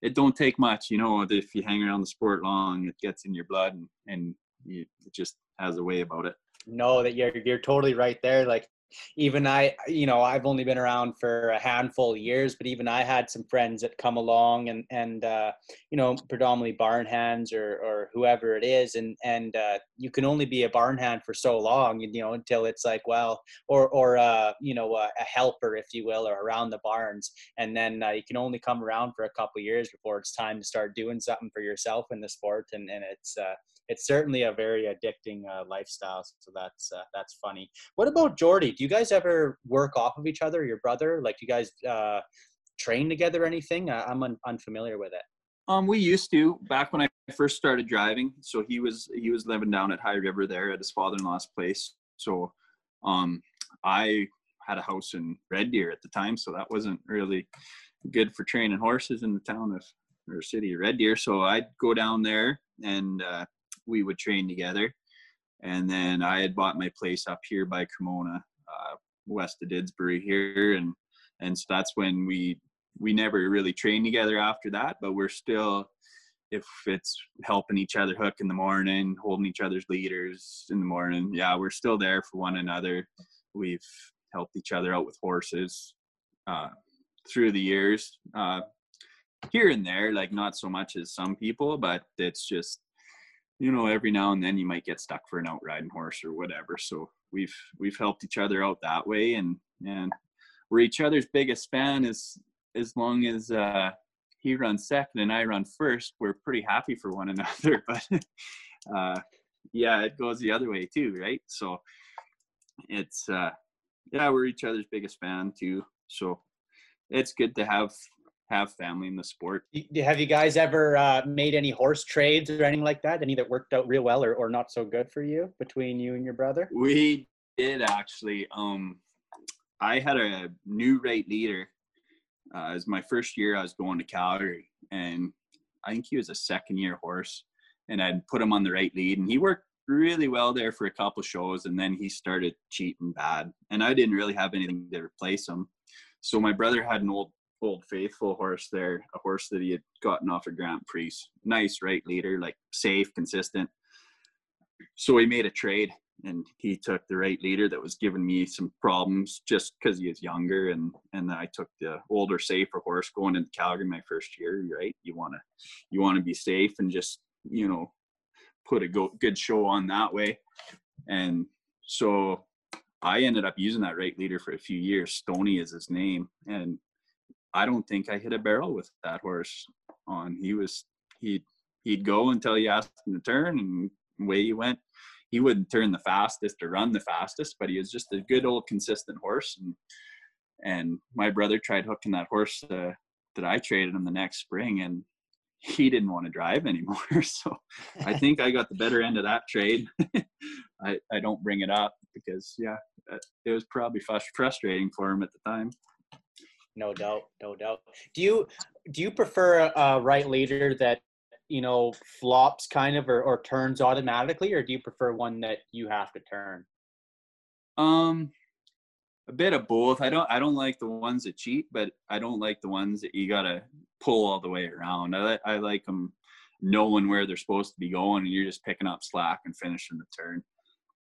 C: it don't take much, you know. If you hang around the sport long, it gets in your blood, and, and you, it just has a way about it.
B: No, that you're you're totally right there. Like even I, you know, I've only been around for a handful of years, but even I had some friends that come along and and uh, you know, predominantly barn hands or or whoever it is, and and uh, you can only be a barn hand for so long, you know, until it's like, well, or or uh, you know, a, a helper, if you will, or around the barns, and then uh, you can only come around for a couple years before it's time to start doing something for yourself in the sport, and and it's uh, it's certainly a very addicting uh, lifestyle. So that's uh, that's funny. What about Jordy? You guys ever work off of each other? Your brother, like, do you guys uh, train together? Or anything? I'm un- unfamiliar with it.
C: Um, we used to back when I first started driving. So he was he was living down at High River there at his father-in-law's place. So, um, I had a house in Red Deer at the time, so that wasn't really good for training horses in the town of or city of Red Deer. So I'd go down there and uh, we would train together. And then I had bought my place up here by Cremona, uh, west of Didsbury here, and and so that's when we we never really trained together after that. But we're still, if it's helping each other hook in the morning, holding each other's leaders in the morning, yeah, we're still there for one another. We've helped each other out with horses uh, through the years. Uh, here and there, like not so much as some people, but it's just you know, every now and then you might get stuck for an out riding horse or whatever. So we've we've helped each other out that way, and and we're each other's biggest fan. Is as long as uh, he runs second and I run first, we're pretty happy for one another. But uh, yeah, it goes the other way too, right? So it's uh, yeah, we're each other's biggest fan too. So it's good to have have family in the sport.
B: Have you guys ever uh, made any horse trades or anything like that? Any that worked out real well or, or not so good for you between you and your brother?
C: We did actually. Um, I had a new right leader. Uh, it was my first year I was going to Calgary, and I think he was a second year horse, and I'd put him on the right lead, and he worked really well there for a couple shows, and then he started cheating bad, and I didn't really have anything to replace him. So my brother had an old Old Faithful horse there, a horse that he had gotten off of Grand Prix. Nice right leader, like safe, consistent. So he made a trade and he took the right leader that was giving me some problems just because he was younger and and I took the older safer horse going into Calgary my first year right you want to you want to be safe and just you know put a go, good show on that way and so I ended up using that right leader for a few years Stony is his name and I don't think I hit a barrel with that horse on. He was he'd he'd go until you asked him to turn and away he went. He wouldn't turn the fastest or run the fastest, but he was just a good old consistent horse. And and my brother tried hooking that horse uh, that I traded him the next spring, and he didn't want to drive anymore. So I think I got the better end of that trade. I I don't bring it up because yeah, it was probably frustrating for him at the time.
B: No doubt, no doubt. Do you do you prefer a right leader that you know flops kind of or, or turns automatically, or do you prefer one that you have to turn?
C: Um, a bit of both. I don't I don't like the ones that cheat, but I don't like the ones that you gotta pull all the way around. I I like them knowing where they're supposed to be going, and you're just picking up slack and finishing the turn.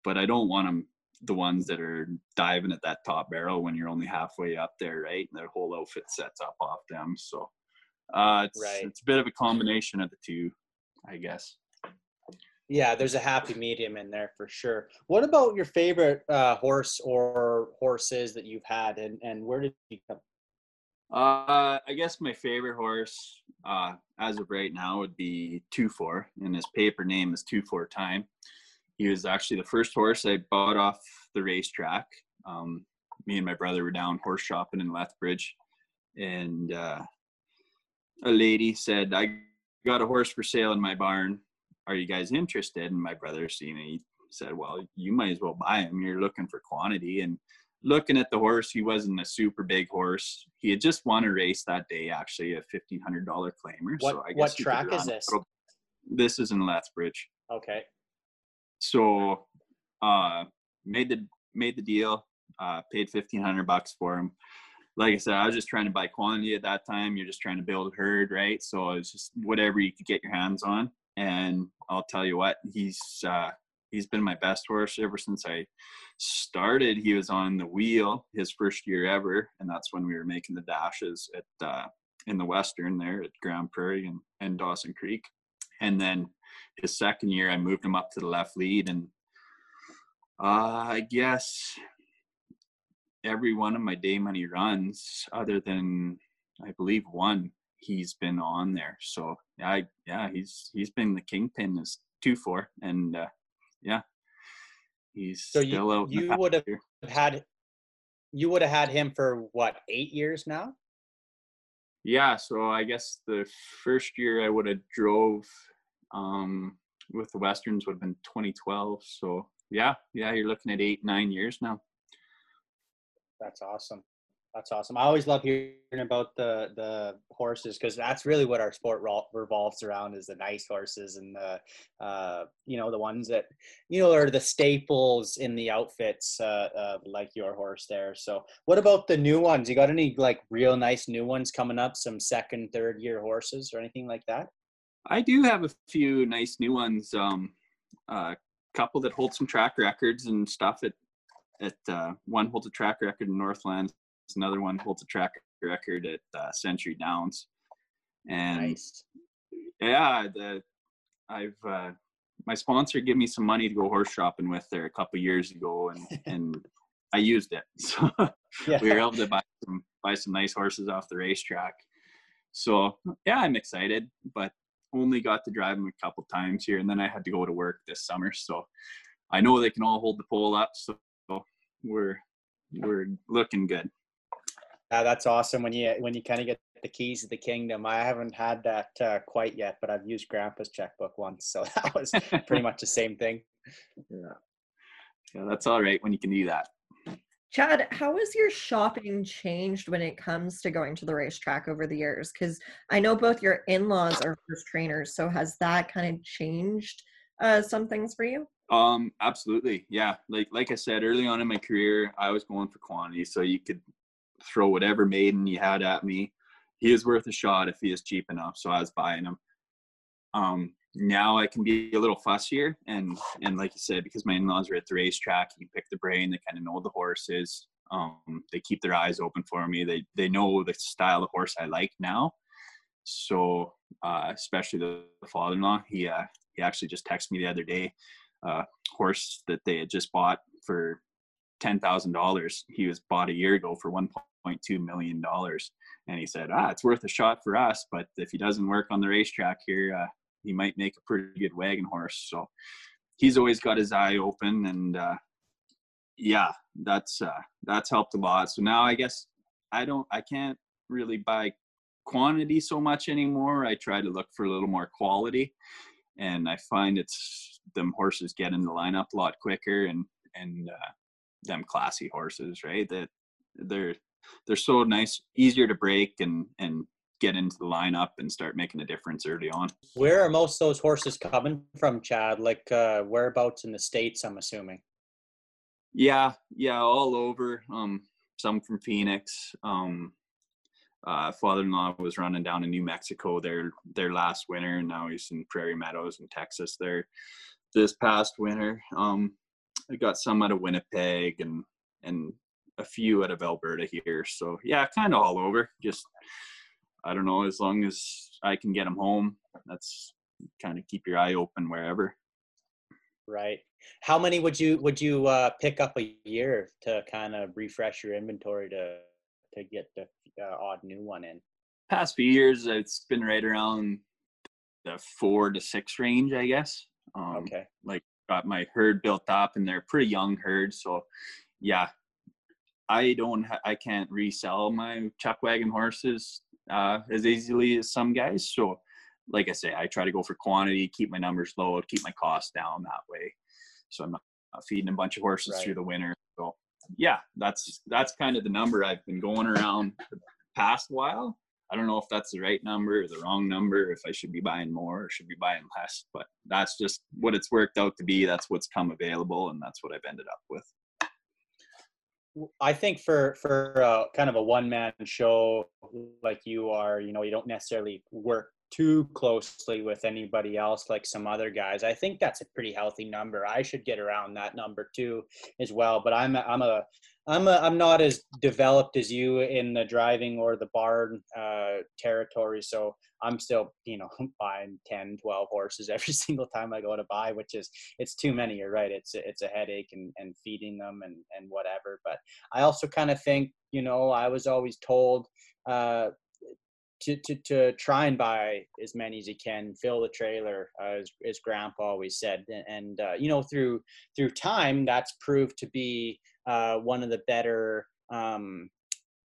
C: But I don't want them the ones that are diving at that top barrel when you're only halfway up there, right? And their whole outfit sets up off them. So uh, it's right. it's a bit of a combination of the two, I guess.
B: Yeah, there's a happy medium in there for sure. What about your favorite uh, horse or horses that you've had, and and where did you come?
C: Uh, I guess my favorite horse, uh, as of right now, would be Two Four, and his paper name is Two Four Time he was actually the first horse I bought off the racetrack. Um, me and my brother were down horse shopping in Lethbridge, and uh, a lady said, "I got a horse for sale in my barn. Are you guys interested?" And my brother seen it. He said, "Well, you might as well buy him. You're looking for quantity." And looking at the horse, he wasn't a super big horse. He had just won a race that day, actually, a fifteen hundred dollar claimer.
B: What, so I guess what track is this?
C: This is in Lethbridge.
B: Okay
C: so uh made the made the deal uh paid 1500 bucks for him like i said i was just trying to buy quantity at that time you're just trying to build a herd right so it's just whatever you could get your hands on and I'll tell you what, he's uh, he's been my best horse ever since I started. He was on the wheel his first year ever, and that's when we were making the dashes at uh, in the Western there at Grande Prairie and, and Dawson Creek. And then his second year, I moved him up to the left lead, and uh, I guess every one of my day money runs, other than I believe one, he's been on there. So I yeah, he's he's been the kingpin is two four, and uh, yeah, he's
B: so you you would have had you would have had him for what eight years now
C: yeah so i guess the first year i would have drove um with the westerns would have been 2012 so yeah yeah you're looking at eight nine years now
B: that's awesome that's awesome. I always love hearing about the the horses because that's really what our sport revolves around is the nice horses and the uh, you know the ones that you know are the staples in the outfits uh, uh, like your horse there. So what about the new ones? You got any like real nice new ones coming up? Some second, third year horses or anything like that?
C: I do have a few nice new ones. Um, a couple that hold some track records and stuff. At at uh, one holds a track record in Northlands Another one holds a track record at uh, Century Downs. And nice. yeah, the, I've uh, my sponsor gave me some money to go horse shopping with there a couple years ago, and and I used it. So yeah. we were able to buy some buy some nice horses off the racetrack. So yeah, I'm excited, but only got to drive them a couple times here, and then I had to go to work this summer. So I know they can all hold the pole up. So we're we're looking good.
B: Yeah, that's awesome when you when you kind of get the keys of the kingdom. I haven't had that uh, quite yet, but I've used Grandpa's checkbook once, so that was pretty much the same thing.
C: Yeah, yeah, that's all right when you can do that.
A: Chad, how has your shopping changed when it comes to going to the racetrack over the years? Because I know both your in-laws are first trainers, so has that kind of changed uh, some things for you?
C: Um, absolutely, yeah. Like like I said early on in my career, I was going for quantity, so you could throw whatever maiden you had at me. He is worth a shot if he is cheap enough. So I was buying him. Um, now I can be a little fussier and and like you said, because my in-laws are at the racetrack, you pick the brain, they kind of know the horses. Um, they keep their eyes open for me. They they know the style of horse I like now. So uh, especially the, the father-in-law, he uh, he actually just texted me the other day, uh, horse that they had just bought for ten thousand dollars. He was bought a year ago for $1.2 million. And he said, ah, it's worth a shot for us, but if he doesn't work on the racetrack here, uh, he might make a pretty good wagon horse. So he's always got his eye open and, uh, yeah, that's, uh, that's helped a lot. So now I guess I don't, I can't really buy quantity so much anymore. I try to look for a little more quality and I find it's them horses get in the lineup a lot quicker and, and, uh, them classy horses, right? That they're they're so nice, easier to break and and get into the lineup and start making a difference early on.
B: Where are most of those horses coming from, Chad? Like uh, whereabouts in the states? I'm assuming.
C: Yeah, yeah, all over. Um, some from Phoenix. Um, uh, father-in-law was running down in New Mexico their their last winter, and now he's in Prairie Meadows in Texas there this past winter. Um, I got some out of Winnipeg and and a few out of Alberta here. So yeah, kind of all over. Just I don't know. As long as I can get them home, that's kind of keep your eye open wherever.
B: Right. How many would you would you uh, pick up a year to kind of refresh your inventory to to get the uh, odd new one in?
C: Past few years, it's been right around the four to six range, I guess. Um, okay. Like got my herd built up, and they're pretty young herd, so yeah, I don't, ha- I can't resell my chuck wagon horses uh, as easily as some guys. So, like I say, I try to go for quantity, keep my numbers low, keep my costs down that way. So I'm not, feeding a bunch of horses right. through the winter. So yeah, that's that's kind of the number I've been going around the past while. I don't know if that's the right number or the wrong number, if I should be buying more or should be buying less, but that's just what it's worked out to be. That's what's come available, and that's what I've ended up with.
B: I think for for uh, kind of a one man show like you are, you know, you don't necessarily work too closely with anybody else like some other guys. I think that's a pretty healthy number. I should get around that number too as well. But I'm I'm a I'm a, I'm not as developed as you in the driving or the barn uh, territory, so I'm still you know buying 10, 12 horses every single time I go to buy, which is it's too many. You're right. It's it's a headache and, and feeding them and and whatever. But I also kind of think you know I was always told. Uh, to, to, to try and buy as many as you can, fill the trailer, uh, as, as Grandpa always said, and, and uh, you know through through time that's proved to be uh, one of the better um,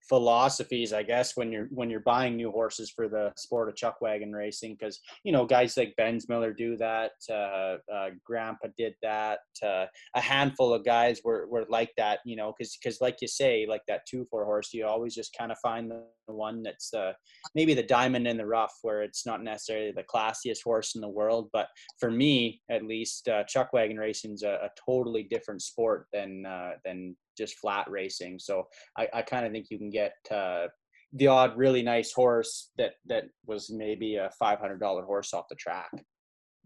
B: philosophies i guess when you're when you're buying new horses for the sport of chuck wagon racing because you know guys like Bensmiller do that uh, uh, grandpa did that uh, a handful of guys were, were like that you know because because like you say like that two four horse you always just kind of find the one that's uh, maybe the diamond in the rough where it's not necessarily the classiest horse in the world but for me at least uh, chuck wagon racing's a, a totally different sport than uh, than just flat racing. So I, I kind of think you can get uh, the odd really nice horse that that was maybe a five hundred dollar horse off the track.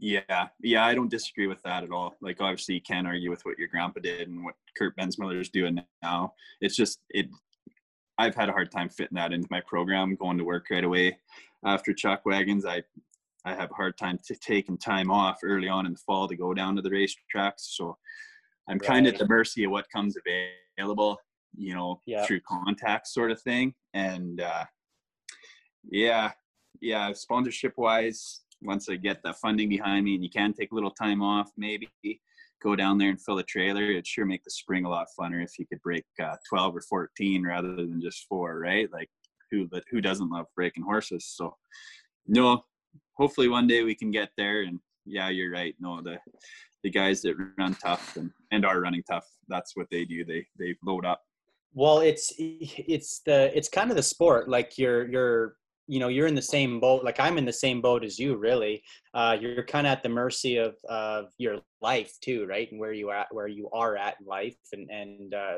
C: Yeah, yeah, I don't disagree with that at all. Like, obviously, you can't argue with what your grandpa did and what Kurt Bensmiller is doing now. It's just it. I've had a hard time fitting that into my program. Going to work right away after Chuck Wagons, I I have a hard time t- taking time off early on in the fall to go down to the racetracks. So I'm right. kind of at the mercy of what comes available, you know, yeah. through contacts sort of thing. And uh, yeah, yeah, sponsorship wise, once I get the funding behind me and you can take a little time off, maybe go down there and fill a trailer. It'd sure make the spring a lot funner if you could break uh, 12 or 14 rather than just four, right? Like who but who doesn't love breaking horses? So no, hopefully one day we can get there. And yeah, you're right. No, the the guys that run tough and, and are running tough that's what they do. They they load up.
B: Well it's it's the it's kind of the sport. Like you're you're you know you're in the same boat like i'm in the same boat as you really. Uh, you're kind of at the mercy of of your life too right? And where you at where you are at in life. And and uh,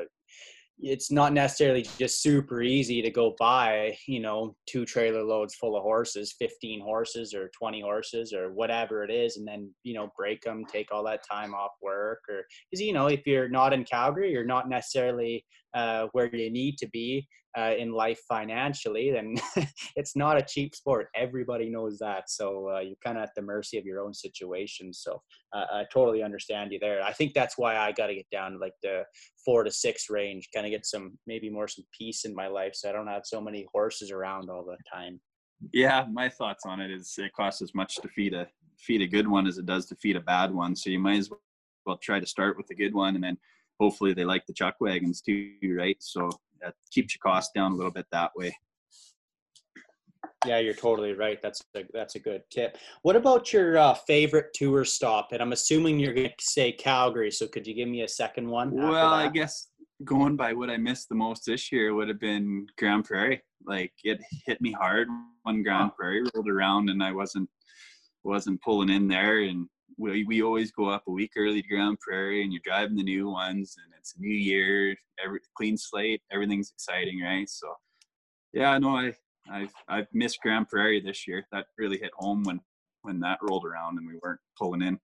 B: it's not necessarily just super easy to go buy, you know, two trailer loads full of horses, 15 horses or 20 horses or whatever it is, and then, you know, break them, take all that time off work. Or, because, you know, if you're not in Calgary, you're not necessarily uh, where you need to be uh, in life financially, then it's not a cheap sport. Everybody knows that. So uh, you're kind of at the mercy of your own situation. So uh, I totally understand you there. I think that's why I got to get down to like the four to six range, kind of get some maybe more some peace in my life, so I don't have so many horses around all the time.
C: Yeah, my thoughts on it is it costs as much to feed a feed a good one as it does to feed a bad one. So you might as well try to start with a good one and then hopefully they like the chuck wagons too, right? So that keeps your cost down a little bit that way.
B: Yeah, you're totally right. That's a, that's a good tip. What about your uh, favorite tour stop? And I'm assuming you're going to say Calgary. So could you give me a second one?
C: Well, I guess going by what I missed the most this year would have been Grande Prairie. Like it hit me hard when Grande Prairie rolled around, and I wasn't wasn't pulling in there. And we we always go up a week early to Grande Prairie, and you're driving the new ones, and it's a new year, every clean slate, everything's exciting, right? So, yeah, no, I I've I've missed Grande Prairie this year. That really hit home when when that rolled around and we weren't pulling in.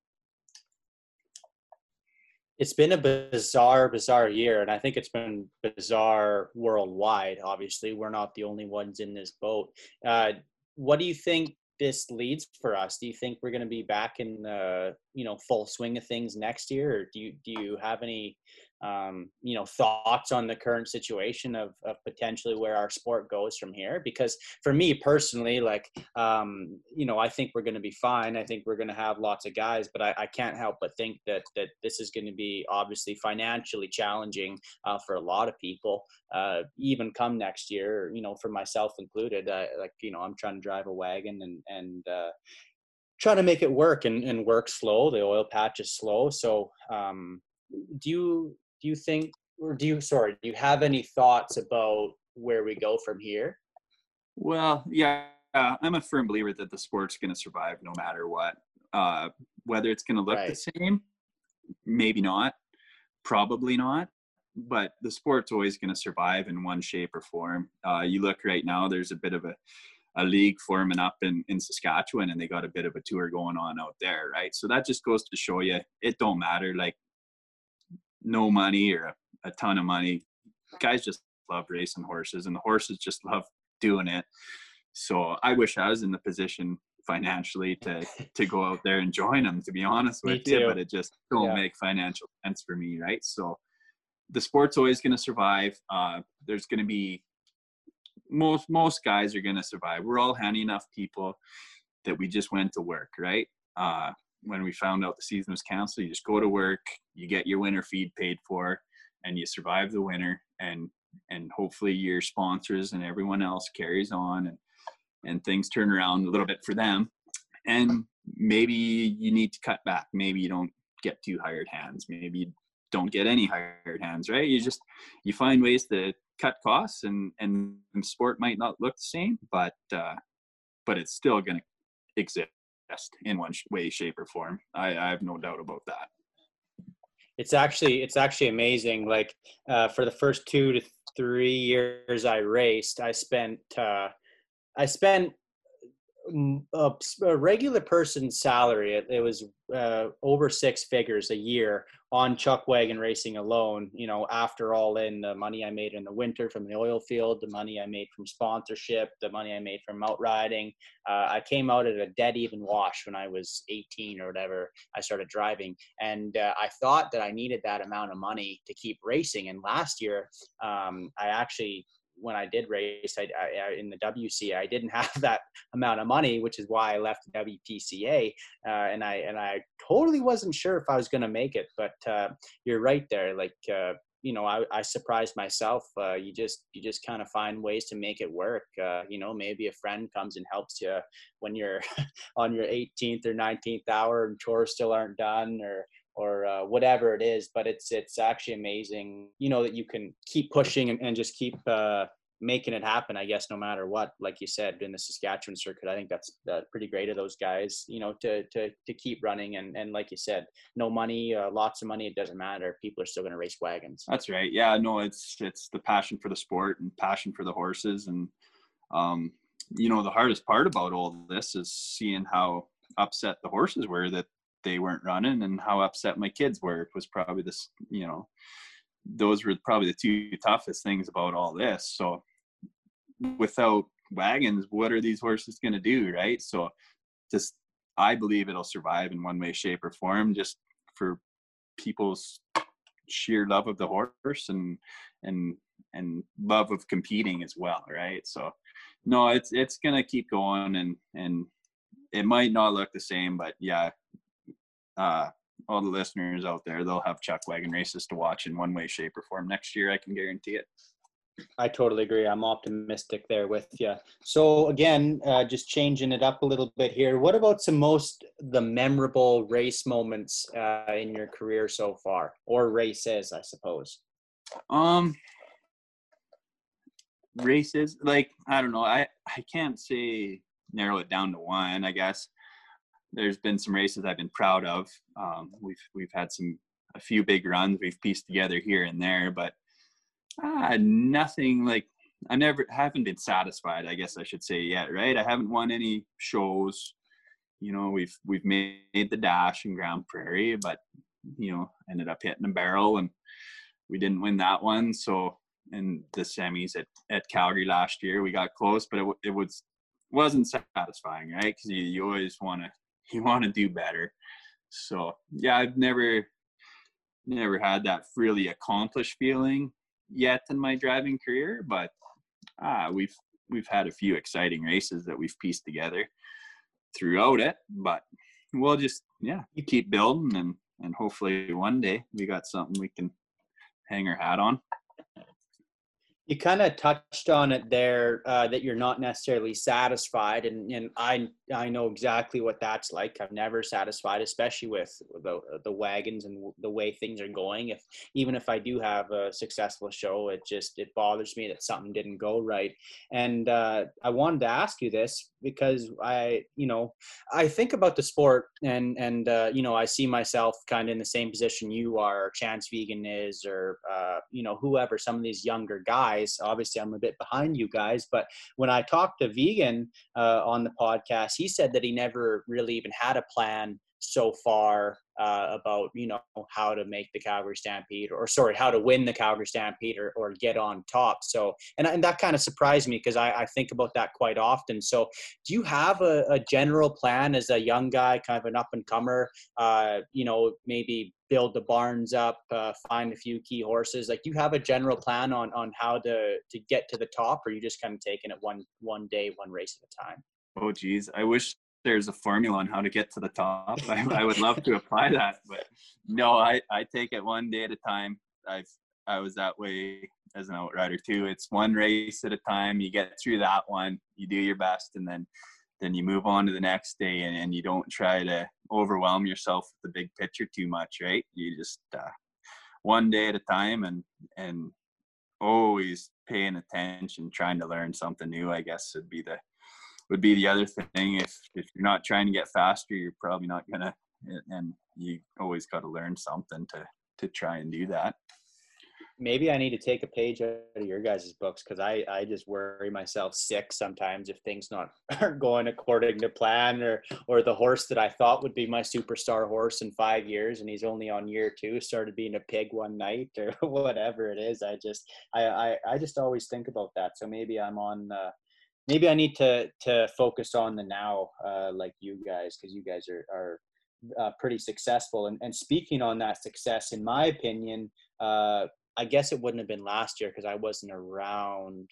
B: It's been a bizarre, bizarre year, and I think it's been bizarre worldwide. Obviously, we're not the only ones in this boat. Uh, what do you think this leads for us? Do you think we're going to be back in the you know full swing of things next year, or do you do you have any um, you know thoughts on the current situation of, of potentially where our sport goes from here? Because for me personally like um, you know i think we're going to be fine. I think we're going to have lots of guys but I, I, can't help but think that that this is going to be obviously financially challenging uh, for a lot of people uh, even come next year you know for myself included I, like you know i'm trying to drive a wagon and and uh, to make it work and, and work slow. The oil patch is slow. So um, do you do you think or do you sorry do you have any thoughts about where we go from here
C: well yeah i'm a firm believer that the sport's going to survive no matter what uh, whether it's going to look right. the same maybe not probably not but the sport's always going to survive in one shape or form uh, you look right now there's a bit of a a league forming up in, in Saskatchewan and they got a bit of a tour going on out there, right? So that just goes to show you it don't matter like no money or a, a ton of money. Guys just love racing horses and the horses just love doing it. So I wish I was in the position financially to to go out there and join them to be honest with you but it just don't yeah. make financial sense for me right so the sport's always going to survive uh, there's going to be most most guys are going to survive. We're all handy enough people that we just went to work, right? Uh, when we found out the season was canceled, you just go to work, you get your winter feed paid for, and you survive the winter, and and hopefully your sponsors and everyone else carries on, and and things turn around a little bit for them, and maybe you need to cut back. Maybe you don't get two hired hands. Maybe you don't get any hired hands, right? You just you find ways to cut costs and and sport might not look the same but uh but it's still going to exist in one way shape or form. I, I have no doubt about that.
B: It's actually it's actually amazing like uh, for the first two to three years i raced i spent uh, i spent a, regular person's salary it, it was uh, over six figures a year on chuck wagon racing alone you know after all in the money i made in the winter from the oil field the money i made from sponsorship the money i made from out riding uh, i came out at a dead even wash when i was 18 or whatever i started driving. And uh, i thought that i needed that amount of money to keep racing. And last year um, i actually when I did race I, I, in the WC, I didn't have that amount of money, which is why I left WPCA. Uh, and I and I totally wasn't sure if I was going to make it. But uh, you're right there. Like uh, you know, I, I surprised myself. Uh, you just you just kind of find ways to make it work. Uh, you know, maybe a friend comes and helps you when you're on your 18th or 19th hour and chores still aren't done, or or uh, whatever it is but it's it's actually amazing you know that you can keep pushing and, and just keep uh, making it happen i guess no matter what like you said in the saskatchewan circuit i think that's uh, pretty great of those guys you know to to to keep running and and like you said no money uh, lots of money it doesn't matter people are still going to race wagons.
C: That's right yeah no it's it's the passion for the sport and passion for the horses and um you know the hardest part about all this is seeing how upset the horses were that they weren't running and how upset my kids were was probably this you know those were probably the two toughest things about all this. So without wagons what are these horses going to do right? So just i believe it'll survive in one way shape or form just for people's sheer love of the horse and and and love of competing as well right? So no it's it's gonna keep going and and it might not look the same but yeah uh, all the listeners out there, they'll have chuck wagon races to watch in one way, shape, or form next year. I can guarantee it.
B: I totally agree. I'm optimistic there with you. So again, uh, just changing it up a little bit here. What about some most the memorable race moments uh, in your career so far, or races, I suppose?
C: Um, races like I don't know. I I can't say narrow it down to one. I guess there's been some races I've been proud of. Um, we've we've had some a few big runs we've pieced together here and there, but uh, nothing like I never haven't been satisfied. I guess I should say yet, right? I haven't won any shows. You know, we've we've made the dash in Grande Prairie, but you know, ended up hitting a barrel and we didn't win that one. So in the semis at, at Calgary last year, we got close, but it, it was wasn't satisfying, right? Because you, you always want to you want to do better. So yeah, I've never never had that really accomplished feeling yet in my driving career, but ah, we've we've had a few exciting races that we've pieced together throughout it. But we'll just yeah, keep building and and hopefully one day we got something we can hang our hat on.
B: You kind of touched on it there uh, that you're not necessarily satisfied, and, and I I know exactly what that's like. I'm never satisfied, especially with the the wagons and the way things are going. If even if I do have a successful show, it just it bothers me that something didn't go right. And uh, I wanted to ask you this because I you know I think about the sport and and uh, you know I see myself kind of in the same position you are, Chance Vigen is, or uh, you know whoever some of these younger guys guys. Obviously, I'm a bit behind you guys, but when I talked to Vigen uh, on the podcast, he said that he never really even had a plan so far uh, about you know how to make the Calgary Stampede or sorry how to win the Calgary Stampede or, or get on top. So and, and that kind of surprised me because I, I think about that quite often. So do you have a, a general plan as a young guy, kind of an up and comer? Uh, you know maybe build the barns up, uh, find a few key horses. Like you have a general plan on on how to to get to the top, or you just kind of taking it one one day, one race at a time?
C: Oh geez, I wish there's a formula on how to get to the top. I, I would love to apply that, but no, I, I take it one day at a time. I've I was that way as an outrider too. It's one race at a time. You get through that one, you do your best, and then then you move on to the next day, and, and you don't try to overwhelm yourself with the big picture too much, right? You just uh, one day at a time, and and always paying attention, trying to learn something new. I guess would be the would be the other thing. If if you're not trying to get faster, you're probably not gonna. And you always got to learn something to to try and do that.
B: Maybe I need to take a page out of your guys' books because I I just worry myself sick sometimes if things not aren't going according to plan or or the horse that I thought would be my superstar horse in five years and he's only on year two started being a pig one night or whatever it is. I just I I, I just always think about that. So maybe I'm on. Uh, maybe I need to to focus on the now, uh, like you guys, because you guys are are uh, pretty successful. And and speaking on that success, in my opinion, uh, I guess it wouldn't have been last year because I wasn't around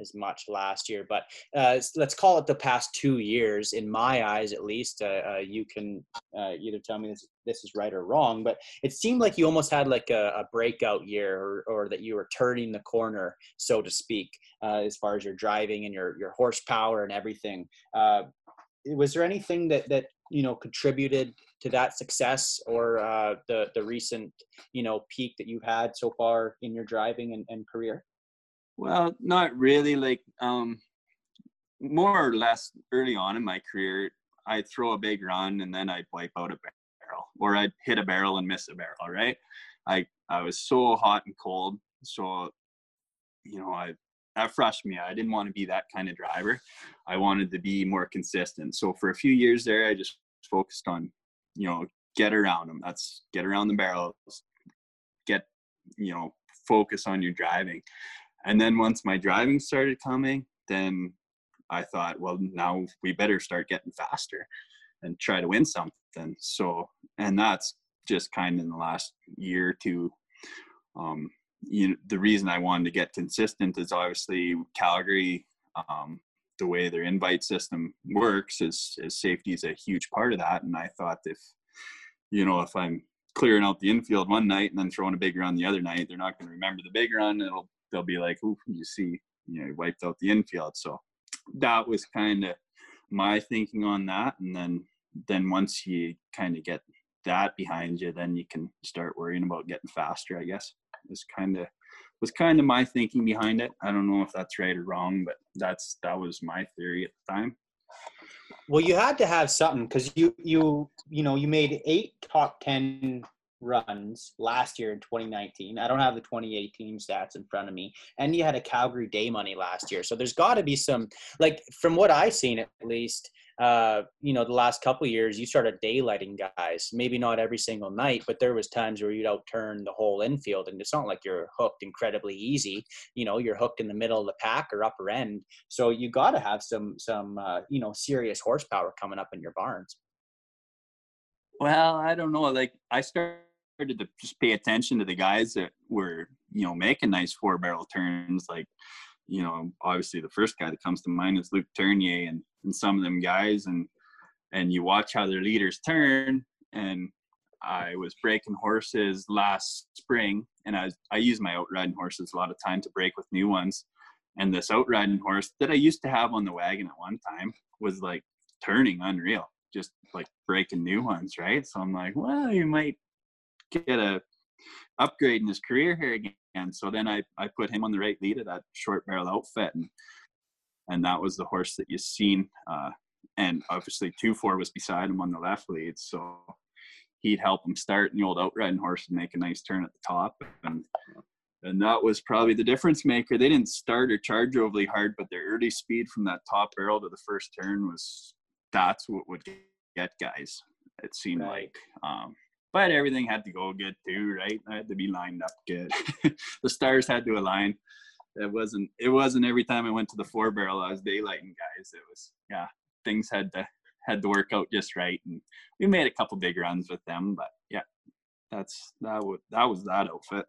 B: as much last year, but uh, let's call it the past two years. In my eyes, at least, uh, uh, you can uh, either tell me this this is right or wrong. But it seemed like you almost had like a, a breakout year, or, or, that you were turning the corner, so to speak, uh, as far as your driving and your your horsepower and everything. Uh, was there anything that that you know contributed to that success or the the recent you know peak that you've had so far in your driving and, and career?
C: Well, not really. Like, um, more or less early on in my career, I'd throw a big run and then I'd wipe out a barrel, or I'd hit a barrel and miss a barrel. Right? I I was so hot and cold, so you know I that frustrated me. I didn't want to be that kind of driver. I wanted to be more consistent. So for a few years there, I just focused on you know get around them. That's get around the barrels, get you know focus on your driving and then once my driving started coming, then I thought, well, now we better start getting faster and try to win something. So, and that's just kind of in the last year or two. Um, you know, the reason I wanted to get consistent is obviously Calgary, um, the way their invite system works is, is safety is a huge part of that. And I thought if, you know, if I'm clearing out the infield one night and then throwing a big run the other night, they're not going to remember the big run. It'll they'll be like, "Ooh, you see, you know, wiped out the infield." So that was kind of my thinking on that, and then then once you kind of get that behind you, then you can start worrying about getting faster. I guess Is kind of was kind of my thinking behind it. I don't know if that's right or wrong, but that's that was my theory at the time.
B: Well, you had to have something because you you you know you made eight top ten runs last year in 2019. I don't have the 2018 stats in front of me. And you had a Calgary Day Money last year. So there's got to be some, like, from what I've seen at least, uh, you know, the last couple years, you started daylighting guys. Maybe not every single night, but there was times where you'd outturn the whole infield, and it's not like you're hooked incredibly easy. You know, you're hooked in the middle of the pack or upper end. So you got to have some some uh, you know serious horsepower coming up in your barns.
C: Well, I don't know. Like I started started to just pay attention to the guys that were, you know, making nice four barrel turns. Like, you know, obviously the first guy that comes to mind is Luke Tournier and, and some of them guys. And, and you watch how their leaders turn. And I was breaking horses last spring and I, I use my outriding horses a lot of time to break with new ones. And this outriding horse that I used to have on the wagon at one time was like turning unreal, just like breaking new ones, right? So I'm like, well, you might get a upgrade in his career here again. And so then I, I put him on the right lead of that short barrel outfit and and that was the horse that you seen. Uh, and obviously two four was beside him on the left lead. So he'd help him start and the old outriding horse would make a nice turn at the top. And and that was probably the difference maker. They didn't start or charge overly hard, but their early speed from that top barrel to the first turn was that's what would get guys. It seemed right. like, um, but everything had to go good too, right? I had to be lined up good. the stars had to align. It wasn't. It wasn't every time I went to the four barrel I was daylighting guys. It was yeah. Things had to had to work out just right, and we made a couple big runs with them. But yeah, that's that was that was that outfit.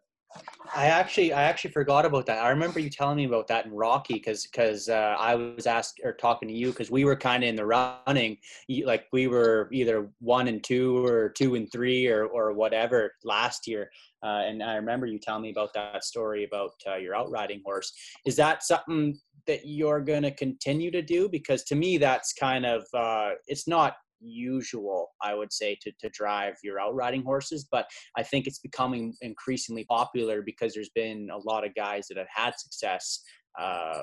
B: I actually, I actually forgot about that. I remember you telling me about that in Rocky because because uh, I was asked or talking to you because we were kind of in the running, like we were either one and two or two and three or or whatever last year. Uh, and I remember you telling me about that story about uh, your outriding horse. Is that something that you're going to continue to do? Because to me, that's kind of uh, it's not usual, I would say, to, to drive your outriding horses. But I think it's becoming increasingly popular because there's been a lot of guys that have had success uh,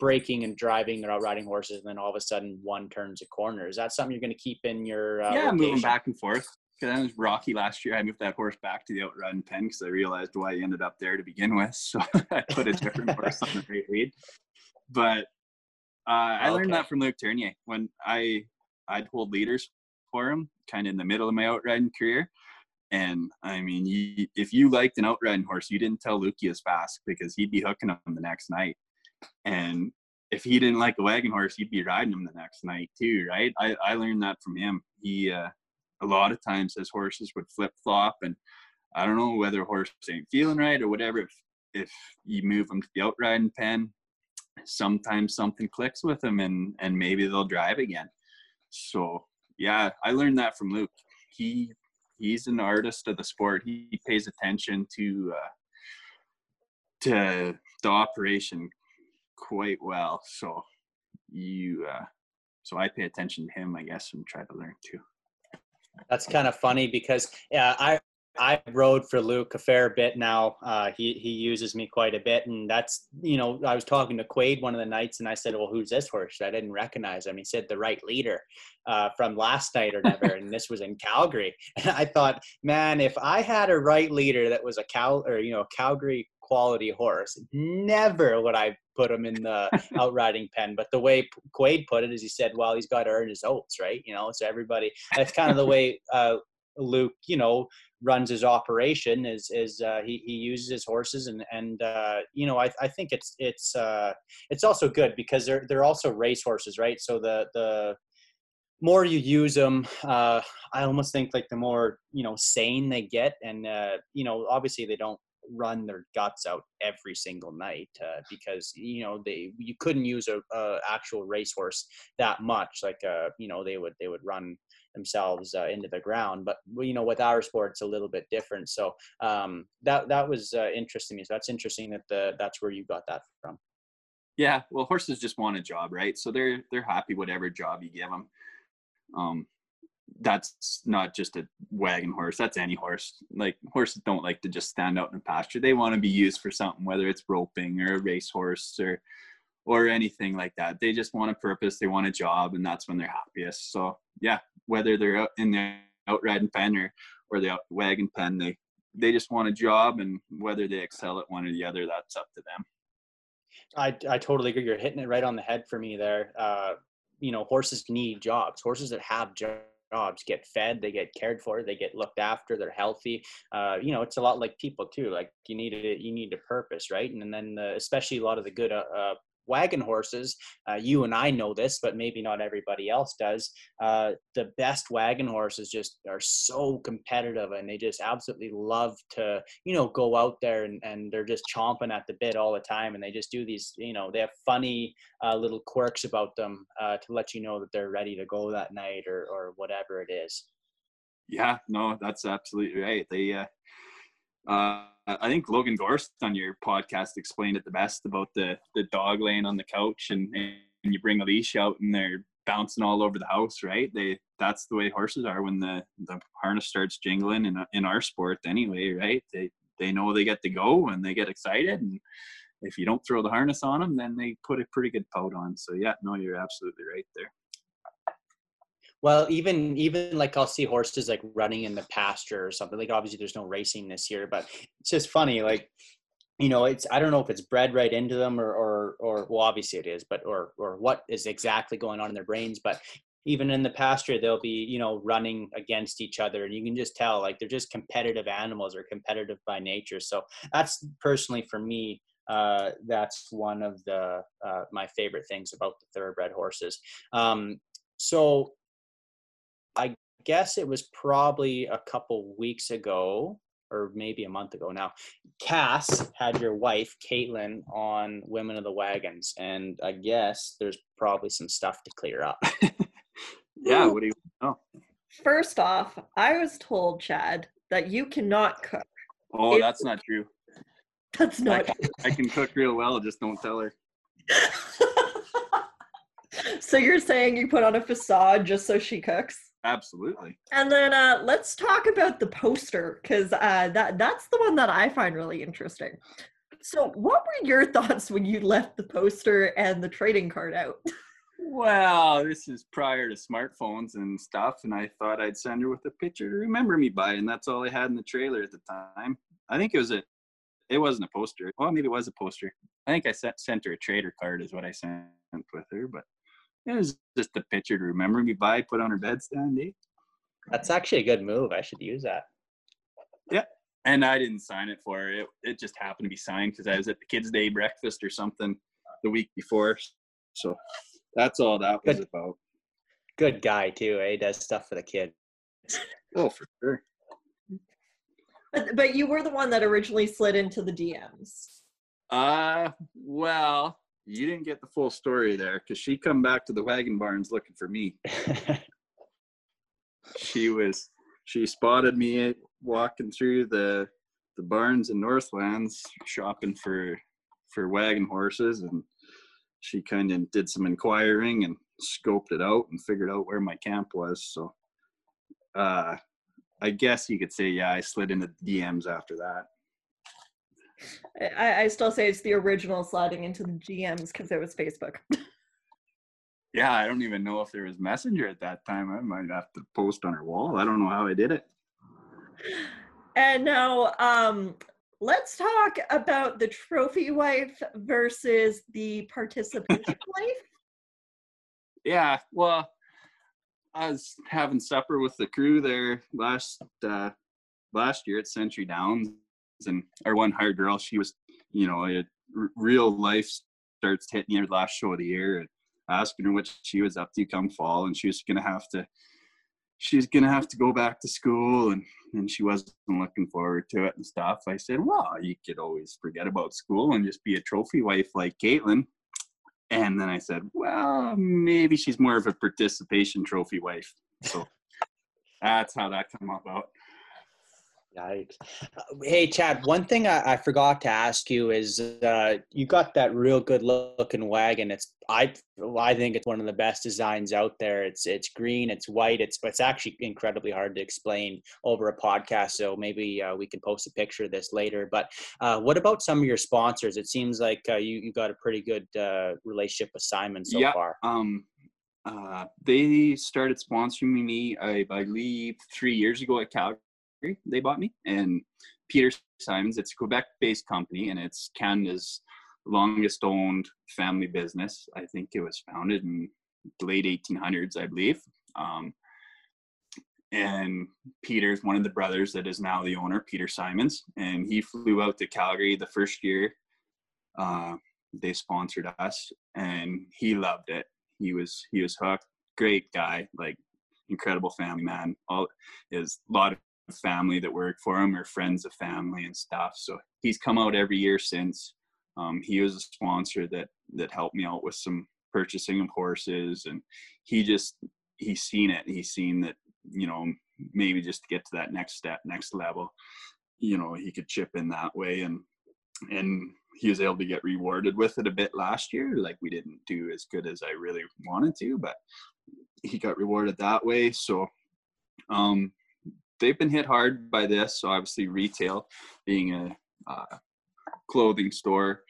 B: breaking and driving their outriding horses, and then all of a sudden one turns a corner. Is that something you're going to keep in your?
C: Uh, yeah, rotation? moving back and forth. Because I was Rocky last year. I moved that horse back to the outriding pen because I realized why he ended up there to begin with. So I put a different horse on the great lead. But uh, I okay. learned that from Luke Tournier when I I'd hold leaders for him, kind of in the middle of my outriding career. And I mean, you, if you liked an outriding horse, you didn't tell as fast because he'd be hooking him the next night. And if he didn't like a wagon horse, you'd be riding him the next night too, right? I, I learned that from him. He, uh, a lot of times his horses would flip flop, and I don't know whether a horse ain't feeling right or whatever. If, if you move them to the outriding pen, sometimes something clicks with them and, and maybe they'll drive again. So yeah, I learned that from Luke. He he's an artist of the sport. He pays attention to uh, to the operation quite well. So you uh, so I pay attention to him, I guess, and try to learn too.
B: That's kind of funny because yeah, I I rode for Luke a fair bit now. Uh, he he uses me quite a bit, and that's you know I was talking to Quade one of the nights, and I said, "Well, who's this horse?" I didn't recognize him. He said, "The right leader uh, from last night or never," and this was in Calgary. And I thought, man, if I had a right leader that was a Cal or you know Calgary quality horse, never would I put him in the outriding pen. But the way Quade put it is, he said, "Well, he's got to earn his oats, right?" You know, so everybody. That's kind of the way. Uh, Luke, you know, runs his operation is is uh, he he uses his horses and and uh, you know I, I think it's it's uh, it's also good because they're they're also race horses right? So the the more you use them uh, I almost think like the more you know sane they get and uh, you know obviously they don't run their guts out every single night uh, because you know they you couldn't use a, a actual racehorse that much. Like uh you know they would they would run themselves uh, into the ground. But you know, with our sport, it's a little bit different. So um, that that was uh, interesting. Me. So that's interesting that the that's where you got that from.
C: Yeah, well, horses just want a job, right? So they're they're happy whatever job you give them. Um, that's not just a wagon horse. That's any horse. Like horses don't like to just stand out in a pasture. They want to be used for something, whether it's roping or a racehorse or or anything like that. They just want a purpose. They want a job, and that's when they're happiest. So yeah, whether they're out in the outriding pen or or the wagon pen, they they just want a job, and whether they excel at one or the other, that's up to them.
B: I I totally agree. You're hitting it right on the head for me there. Uh, you know, horses need jobs. Horses that have jobs jobs get fed they get cared for they get looked after they're healthy uh, you know it's a lot like people too like you need a you need a purpose right and, and then the, especially a lot of the good uh, uh wagon horses, uh, you and I know this, but maybe not everybody else does. Uh, the best wagon horses just are so competitive and they just absolutely love to, you know, go out there and, and they're just chomping at the bit all the time. And they just do these, you know, they have funny uh, little quirks about them uh, to let you know that they're ready to go that night or, or whatever it is.
C: Yeah, no, that's absolutely right. They, uh, I think Logan Gorst on your podcast explained it the best about the the dog laying on the couch and, and you bring a leash out and they're bouncing all over the house, right? They that's the way horses are when the the harness starts jingling in in our sport anyway, right? They they know they get to go and they get excited and if you don't throw the harness on them, then they put a pretty good pout on. So yeah, no, you're absolutely right there.
B: Well, even even like I'll see horses like running in the pasture or something. Like obviously there's no racing this year, but it's just funny. Like you know it's i don't know if it's bred right into them or or or well obviously it is but or or what is exactly going on in their brains but even in the pasture they'll be you know running against each other and you can just tell like they're just competitive animals or competitive by nature so that's personally for me uh, that's one of the uh, my favorite things about the thoroughbred horses um, so i guess it was probably a couple weeks ago or maybe a month ago now. Cass had your wife, Caitlin, on Women of the Wagons, and I guess there's probably some stuff to clear up.
C: yeah, what do you know?
A: First off, I was told, Chad, that you cannot cook.
C: Oh, that's not true.
A: That's not
C: I can, I can cook real well, just don't tell her.
A: so you're saying you put on a facade just so she cooks?
C: Absolutely.
A: And then uh, let's talk about the poster because uh, that that's the one that I find really interesting. So, what were your thoughts when you left the poster and the trading card out?
C: Well, this is prior to smartphones and stuff, and I thought I'd send her with a picture to remember me by, and that's all I had in the trailer at the time. I think it was a, it wasn't a poster. Well, maybe it was a poster. I think I sent sent her a trader card, is what I sent with her, but it was just a picture to remember me by, put on her bedstand. Eh?
B: That's actually a good move. I should use that.
C: Yeah. And I didn't sign it for her. It, it just happened to be signed because I was at the kids' day breakfast or something the week before. So that's all that was good. about.
B: Good guy too. Eh? He does stuff for the kids.
C: Oh, for sure.
A: But but you were the one that originally slid into the DMs.
C: Uh, well, you didn't get the full story there because she come back to the wagon barns looking for me. she was she spotted me walking through the the barns in Northlands shopping for for wagon horses and she kind of did some inquiring and scoped it out and figured out where my camp was so uh I guess you could say yeah I slid into DMs after that
A: I, I still say it's the original sliding into the DMs because it was Facebook.
C: yeah, I don't even know if there was Messenger at that time. I might have to post on her wall. I don't know how I did it.
A: And now, um, let's talk about the trophy wife versus the participation wife.
C: Yeah, well, I was having supper with the crew there last uh, last year at Century Downs, and our one hired girl, she was, you know, it, real life starts hitting her last show of the year and asking her what she was up to come fall, and she was gonna have to, she's gonna have to go back to school, and and she wasn't looking forward to it and stuff. I said, well, you could always forget about school and just be a trophy wife like Caitlin. And then I said, well, maybe she's more of a participation trophy wife. So that's how that came about.
B: Yikes. Uh, hey, Chad, one thing I, I, forgot to ask you is uh, you got that real good looking wagon. It's I I think it's one of the best designs out there. It's it's green, it's white, it's it's actually incredibly hard to explain over a podcast. So maybe uh, we can post a picture of this later. But uh, what about some of your sponsors? It seems like uh, you you got a pretty good uh, relationship with Simons so
C: yeah,
B: far.
C: Um, they started sponsoring me, I believe, three years ago at Calgary they bought me. And Peter Simons, it's a Quebec based company and it's Canada's longest owned family business. I think it was founded in the late 1800s, I believe. Um, and Peter's one of the brothers that is now the owner, Peter Simons, and he flew out to Calgary the first year. Uh, they sponsored us, and he loved it. He was he was hooked. Great guy, like incredible family man. All is a lot of family that work for him or friends of family and stuff. So he's come out every year since. Um, he was a sponsor that that helped me out with some purchasing of horses, and he just he's seen it. He's seen that you know maybe just to get to that next step, next level, you know he could chip in that way, and and he was able to get rewarded with it a bit last year. Like we didn't do as good as I really wanted to, but he got rewarded that way. So um, they've been hit hard by this. So obviously, retail being a uh, clothing store,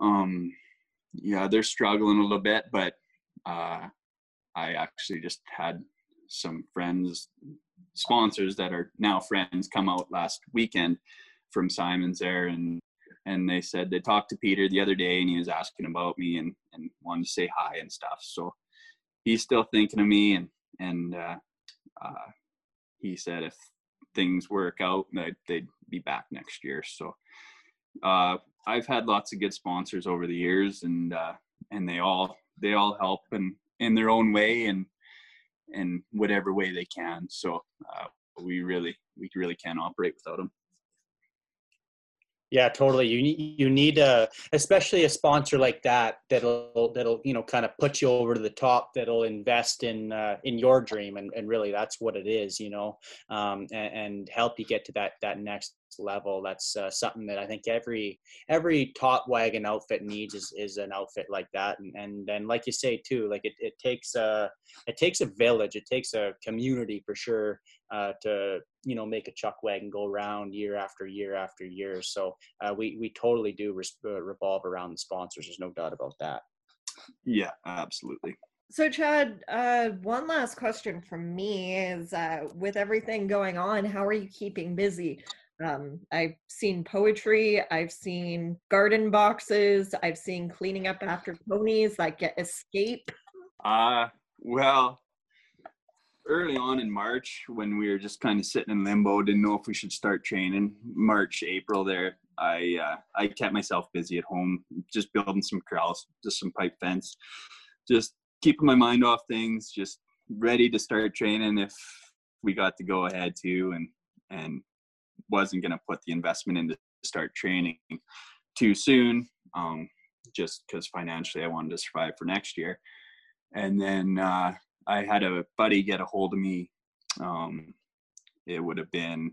C: um, yeah, they're struggling a little bit. But uh, I actually just had some friends, sponsors that are now friends, come out last weekend from Simons there, and and they said they talked to Peter the other day, and he was asking about me and and wanted to say hi and stuff. So he's still thinking of me, and and uh, uh, he said if things work out, that they'd be back next year. So uh, I've had lots of good sponsors over the years, and uh, and they all they all help in in their own way and in whatever way they can. So uh, we really we really can't operate without them.
B: Yeah, totally. You need you need a especially a sponsor like that that'll that'll you know kind of put you over to the top. That'll invest in uh, in your dream, and, and really that's what it is, you know, um, and, and help you get to that that next level. That's uh, something that I think every every top wagon outfit needs is, is an outfit like that. And and then like you say too, like it, it takes a it takes a village, it takes a community for sure uh, to you know make a chuck wagon go around year after year after year. So uh, we we totally do res- uh, revolve around the sponsors. There's no doubt about that.
C: Yeah, absolutely.
A: So, Chad, uh, one last question from me is uh, with everything going on, how are you keeping busy? Um, I've seen poetry, I've seen garden boxes, I've seen cleaning up after ponies, like get escape.
C: Uh, well, early on in March, when we were just kind of sitting in limbo, didn't know if we should start training. March, April, there, I uh, I kept myself busy at home, just building some corrals, just some pipe fence, just keeping my mind off things, just ready to start training if we got to go ahead to, and and wasn't going to put the investment in to start training too soon, um, just because financially I wanted to survive for next year. And then uh, I had a buddy get a hold of me. Um, it would have been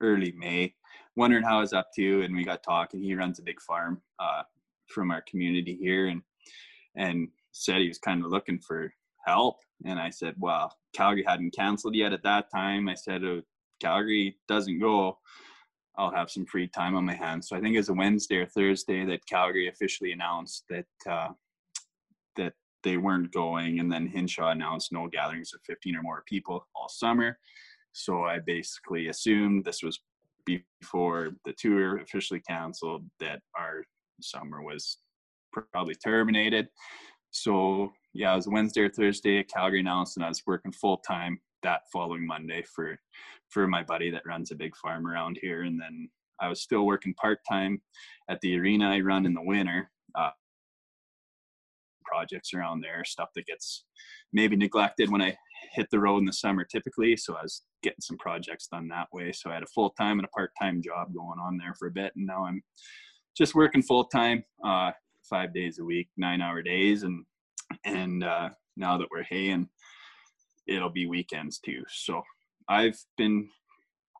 C: early May, wondering how I was up to, and we got talking. He runs a big farm uh, from our community here, and and said he was kind of looking for help. And I said, well, Calgary hadn't canceled yet at that time. I said, oh, Calgary doesn't go, I'll have some free time on my hands. So I think it was a Wednesday or Thursday that Calgary officially announced that uh, that they weren't going, and then Hinshaw announced no gatherings of 15 or more people all summer. So I basically assumed this was before the tour officially canceled that our summer was probably terminated. So yeah, it was Wednesday or Thursday. At Calgary announced, and I was working full time that following Monday for for my buddy that runs a big farm around here. And then I was still working part time at the arena I run in the winter. Projects around there, stuff that gets maybe neglected when I hit the road in the summer typically. So I was getting some projects done that way. So I had a full time and a part time job going on there for a bit. And now I'm just working full time, uh, five days a week, nine hour days. And, and, uh, now that we're haying, it'll be weekends too. So I've been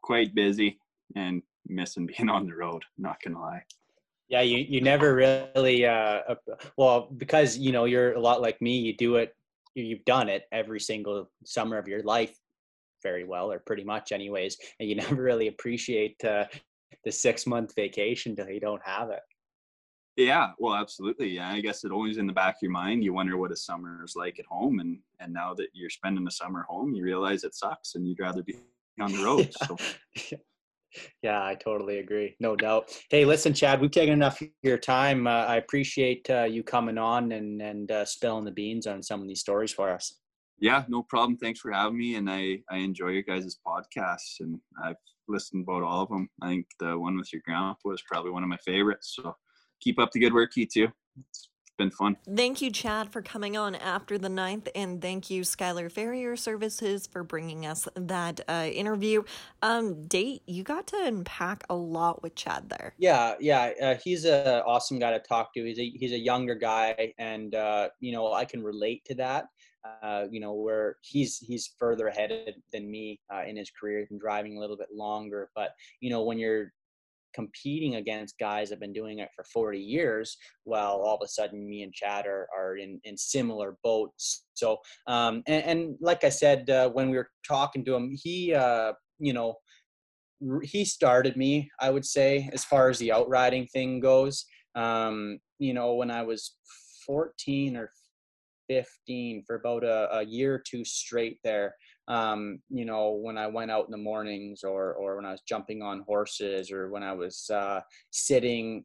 C: quite busy and missing being on the road. Not gonna lie.
B: Yeah, you you never really uh, well because you know you're a lot like me. You do it. You've done it every single summer of your life very well, or pretty much, anyways. And you never really appreciate uh, the six month vacation till you don't have it.
C: Yeah, well, absolutely. Yeah, I guess it always in the back of your mind. You wonder what a summer is like at home, and and now that you're spending the summer home, you realize it sucks, and you'd rather be on the road.
B: yeah. So. yeah, I totally agree. No doubt. Hey, listen, Chad, we've taken enough of your time. Uh, I appreciate uh, you coming on and and uh, spilling the beans on some of these stories for us.
C: Yeah, no problem. Thanks for having me, and I I enjoy your guys' podcasts, and I've listened to about all of them. I think the one with your grandpa was probably one of my favorites. So keep up the good work, you too. It's been fun.
A: Thank you, Chad, for coming on after the ninth, and thank you, Skylar Farrier Services, for bringing us that uh, interview. Um, date, you got to unpack a lot with Chad there.
B: Yeah, yeah, uh, he's an awesome guy to talk to. He's a he's a younger guy, and uh, you know I can relate to that. Uh, you know, where he's he's further ahead than me uh, in his career, and driving a little bit longer. But you know, when you're competing against guys that have been doing it for 40 years while all of a sudden me and chad are, are in, in similar boats. So um, and, and, like i said uh, when we were talking to him he uh, you know he started me i would say as far as the outriding thing goes. Um, you know when i was 14 or 15 for about a, a year or two straight there um, you know, when I went out in the mornings or, or when I was jumping on horses or when I was uh, sitting,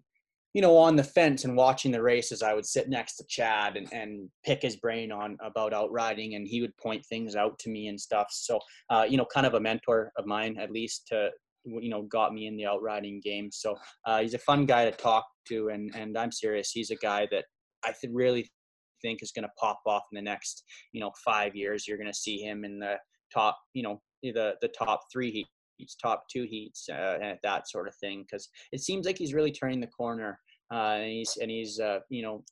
B: you know, on the fence and watching the races, I would sit next to Chad and, and pick his brain on about outriding and he would point things out to me and stuff. So, uh, you know, kind of a mentor of mine, at least to, you know, got me in the outriding game. So uh, he's a fun guy to talk to and, and I'm serious. He's a guy that I th- really think is going to pop off in the next, you know, five years. You're going to see him in the top, you know, the the top three heats, top two heats, uh, and that sort of thing. Because it seems like he's really turning the corner, uh, and he's and he's uh, you know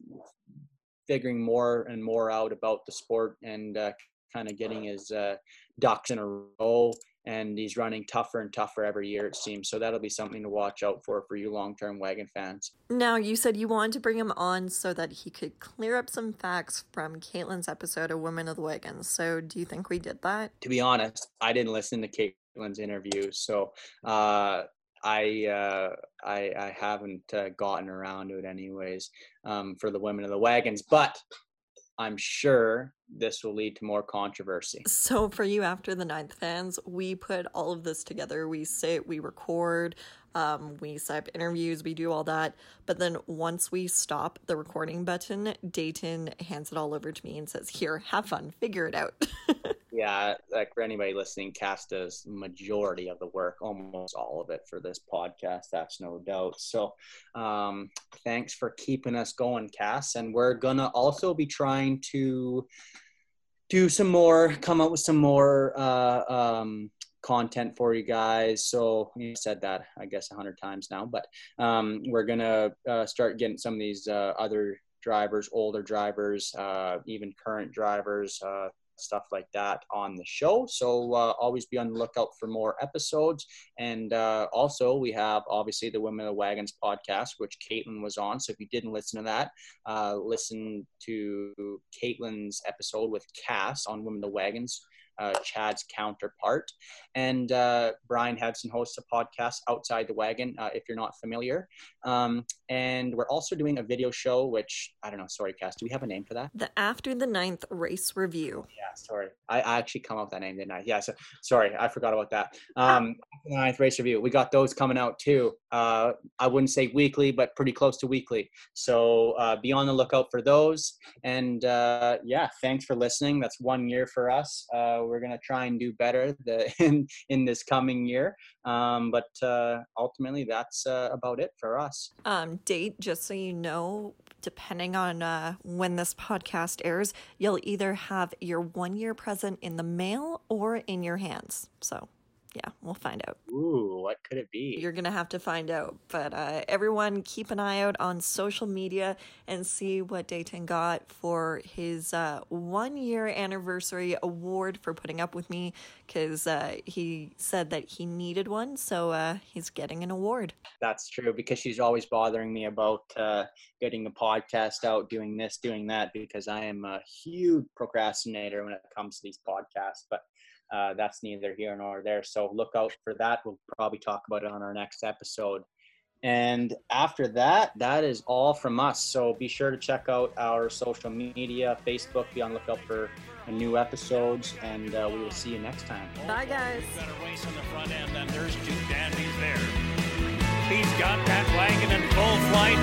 B: figuring more and more out about the sport and uh, kind of getting his uh, ducks in a row and he's running tougher and tougher every year it seems. So that'll be something to watch out for for you long-term wagon fans.
A: Now you said you wanted to bring him on so that he could clear up some facts from caitlin's episode of women of the wagons. So do you think we did that?
B: To be honest i didn't listen to caitlin's interview so uh, I, uh, I I haven't uh, gotten around to it anyways um, for the women of the wagons, but I'm sure this will lead to more controversy.
A: So, for you after the ninth fans, we put all of this together. We sit, we record, um, we set up interviews, we do all that. But then once we stop the recording button, Dayton hands it all over to me and says, Here, have fun, figure it out.
B: yeah, like for anybody listening, Cass does majority of the work, almost all of it for this podcast. That's no doubt. So, um, thanks for keeping us going, Cass. And we're gonna also be trying to do some more, come up with some more uh, um, content for you guys. So you said that I guess a hundred times now, but um, we're gonna uh, start getting some of these uh, other drivers, older drivers, uh, even current drivers, uh, stuff like that on the show. So uh, always be on the lookout for more episodes. And uh, also, we have obviously the Women of the Wagons podcast, which Caitlin was on. So if you didn't listen to that, uh, listen to Caitlin's episode with Cass on Women of the Wagons uh, Chad's counterpart. And uh, Brian Hudson hosts a podcast, Outside the Wagon, uh, if you're not familiar. Um, and we're also doing a video show, which I don't know, sorry, Cass, do we have a name for that?
A: The After the Ninth Race Review.
B: Yeah, sorry. I, I actually come up with that name, didn't I? Yeah, so sorry, I forgot about that. Um, the Ninth Race Review. We got those coming out too. Uh, I wouldn't say weekly, but pretty close to weekly. So uh, be on the lookout for those. And uh, yeah, thanks for listening. That's one year for us. Uh, we're going to try and do better the, in, in this coming year. Um, but uh, ultimately, that's uh, about it for us.
A: Um, date, just so you know, depending on uh, when this podcast airs, you'll either have your one year present in the mail or in your hands. So yeah, we'll find out.
B: Ooh, what could it be?
A: You're going to have to find out. But uh, everyone, keep an eye out on social media and see what Dayton got for his uh, one year anniversary award for putting up with me because uh, he said that he needed one. So uh, he's getting an award.
B: That's true because she's always bothering me about uh, getting a podcast out, doing this, doing that, because I am a huge procrastinator when it comes to these podcasts. But uh, that's neither here nor there. So look out for that. We'll probably talk about it on our next episode. And after that, that is all from us. So be sure to check out our social media, Facebook, be on lookout for new episodes, and uh, we will see you next time.
A: Bye, guys.
D: Got a race on the front end, and there's two dandies there. He's got that wagon in full flight.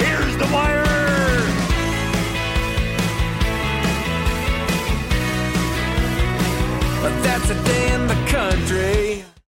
D: Here's the wire. But that's a day in the country.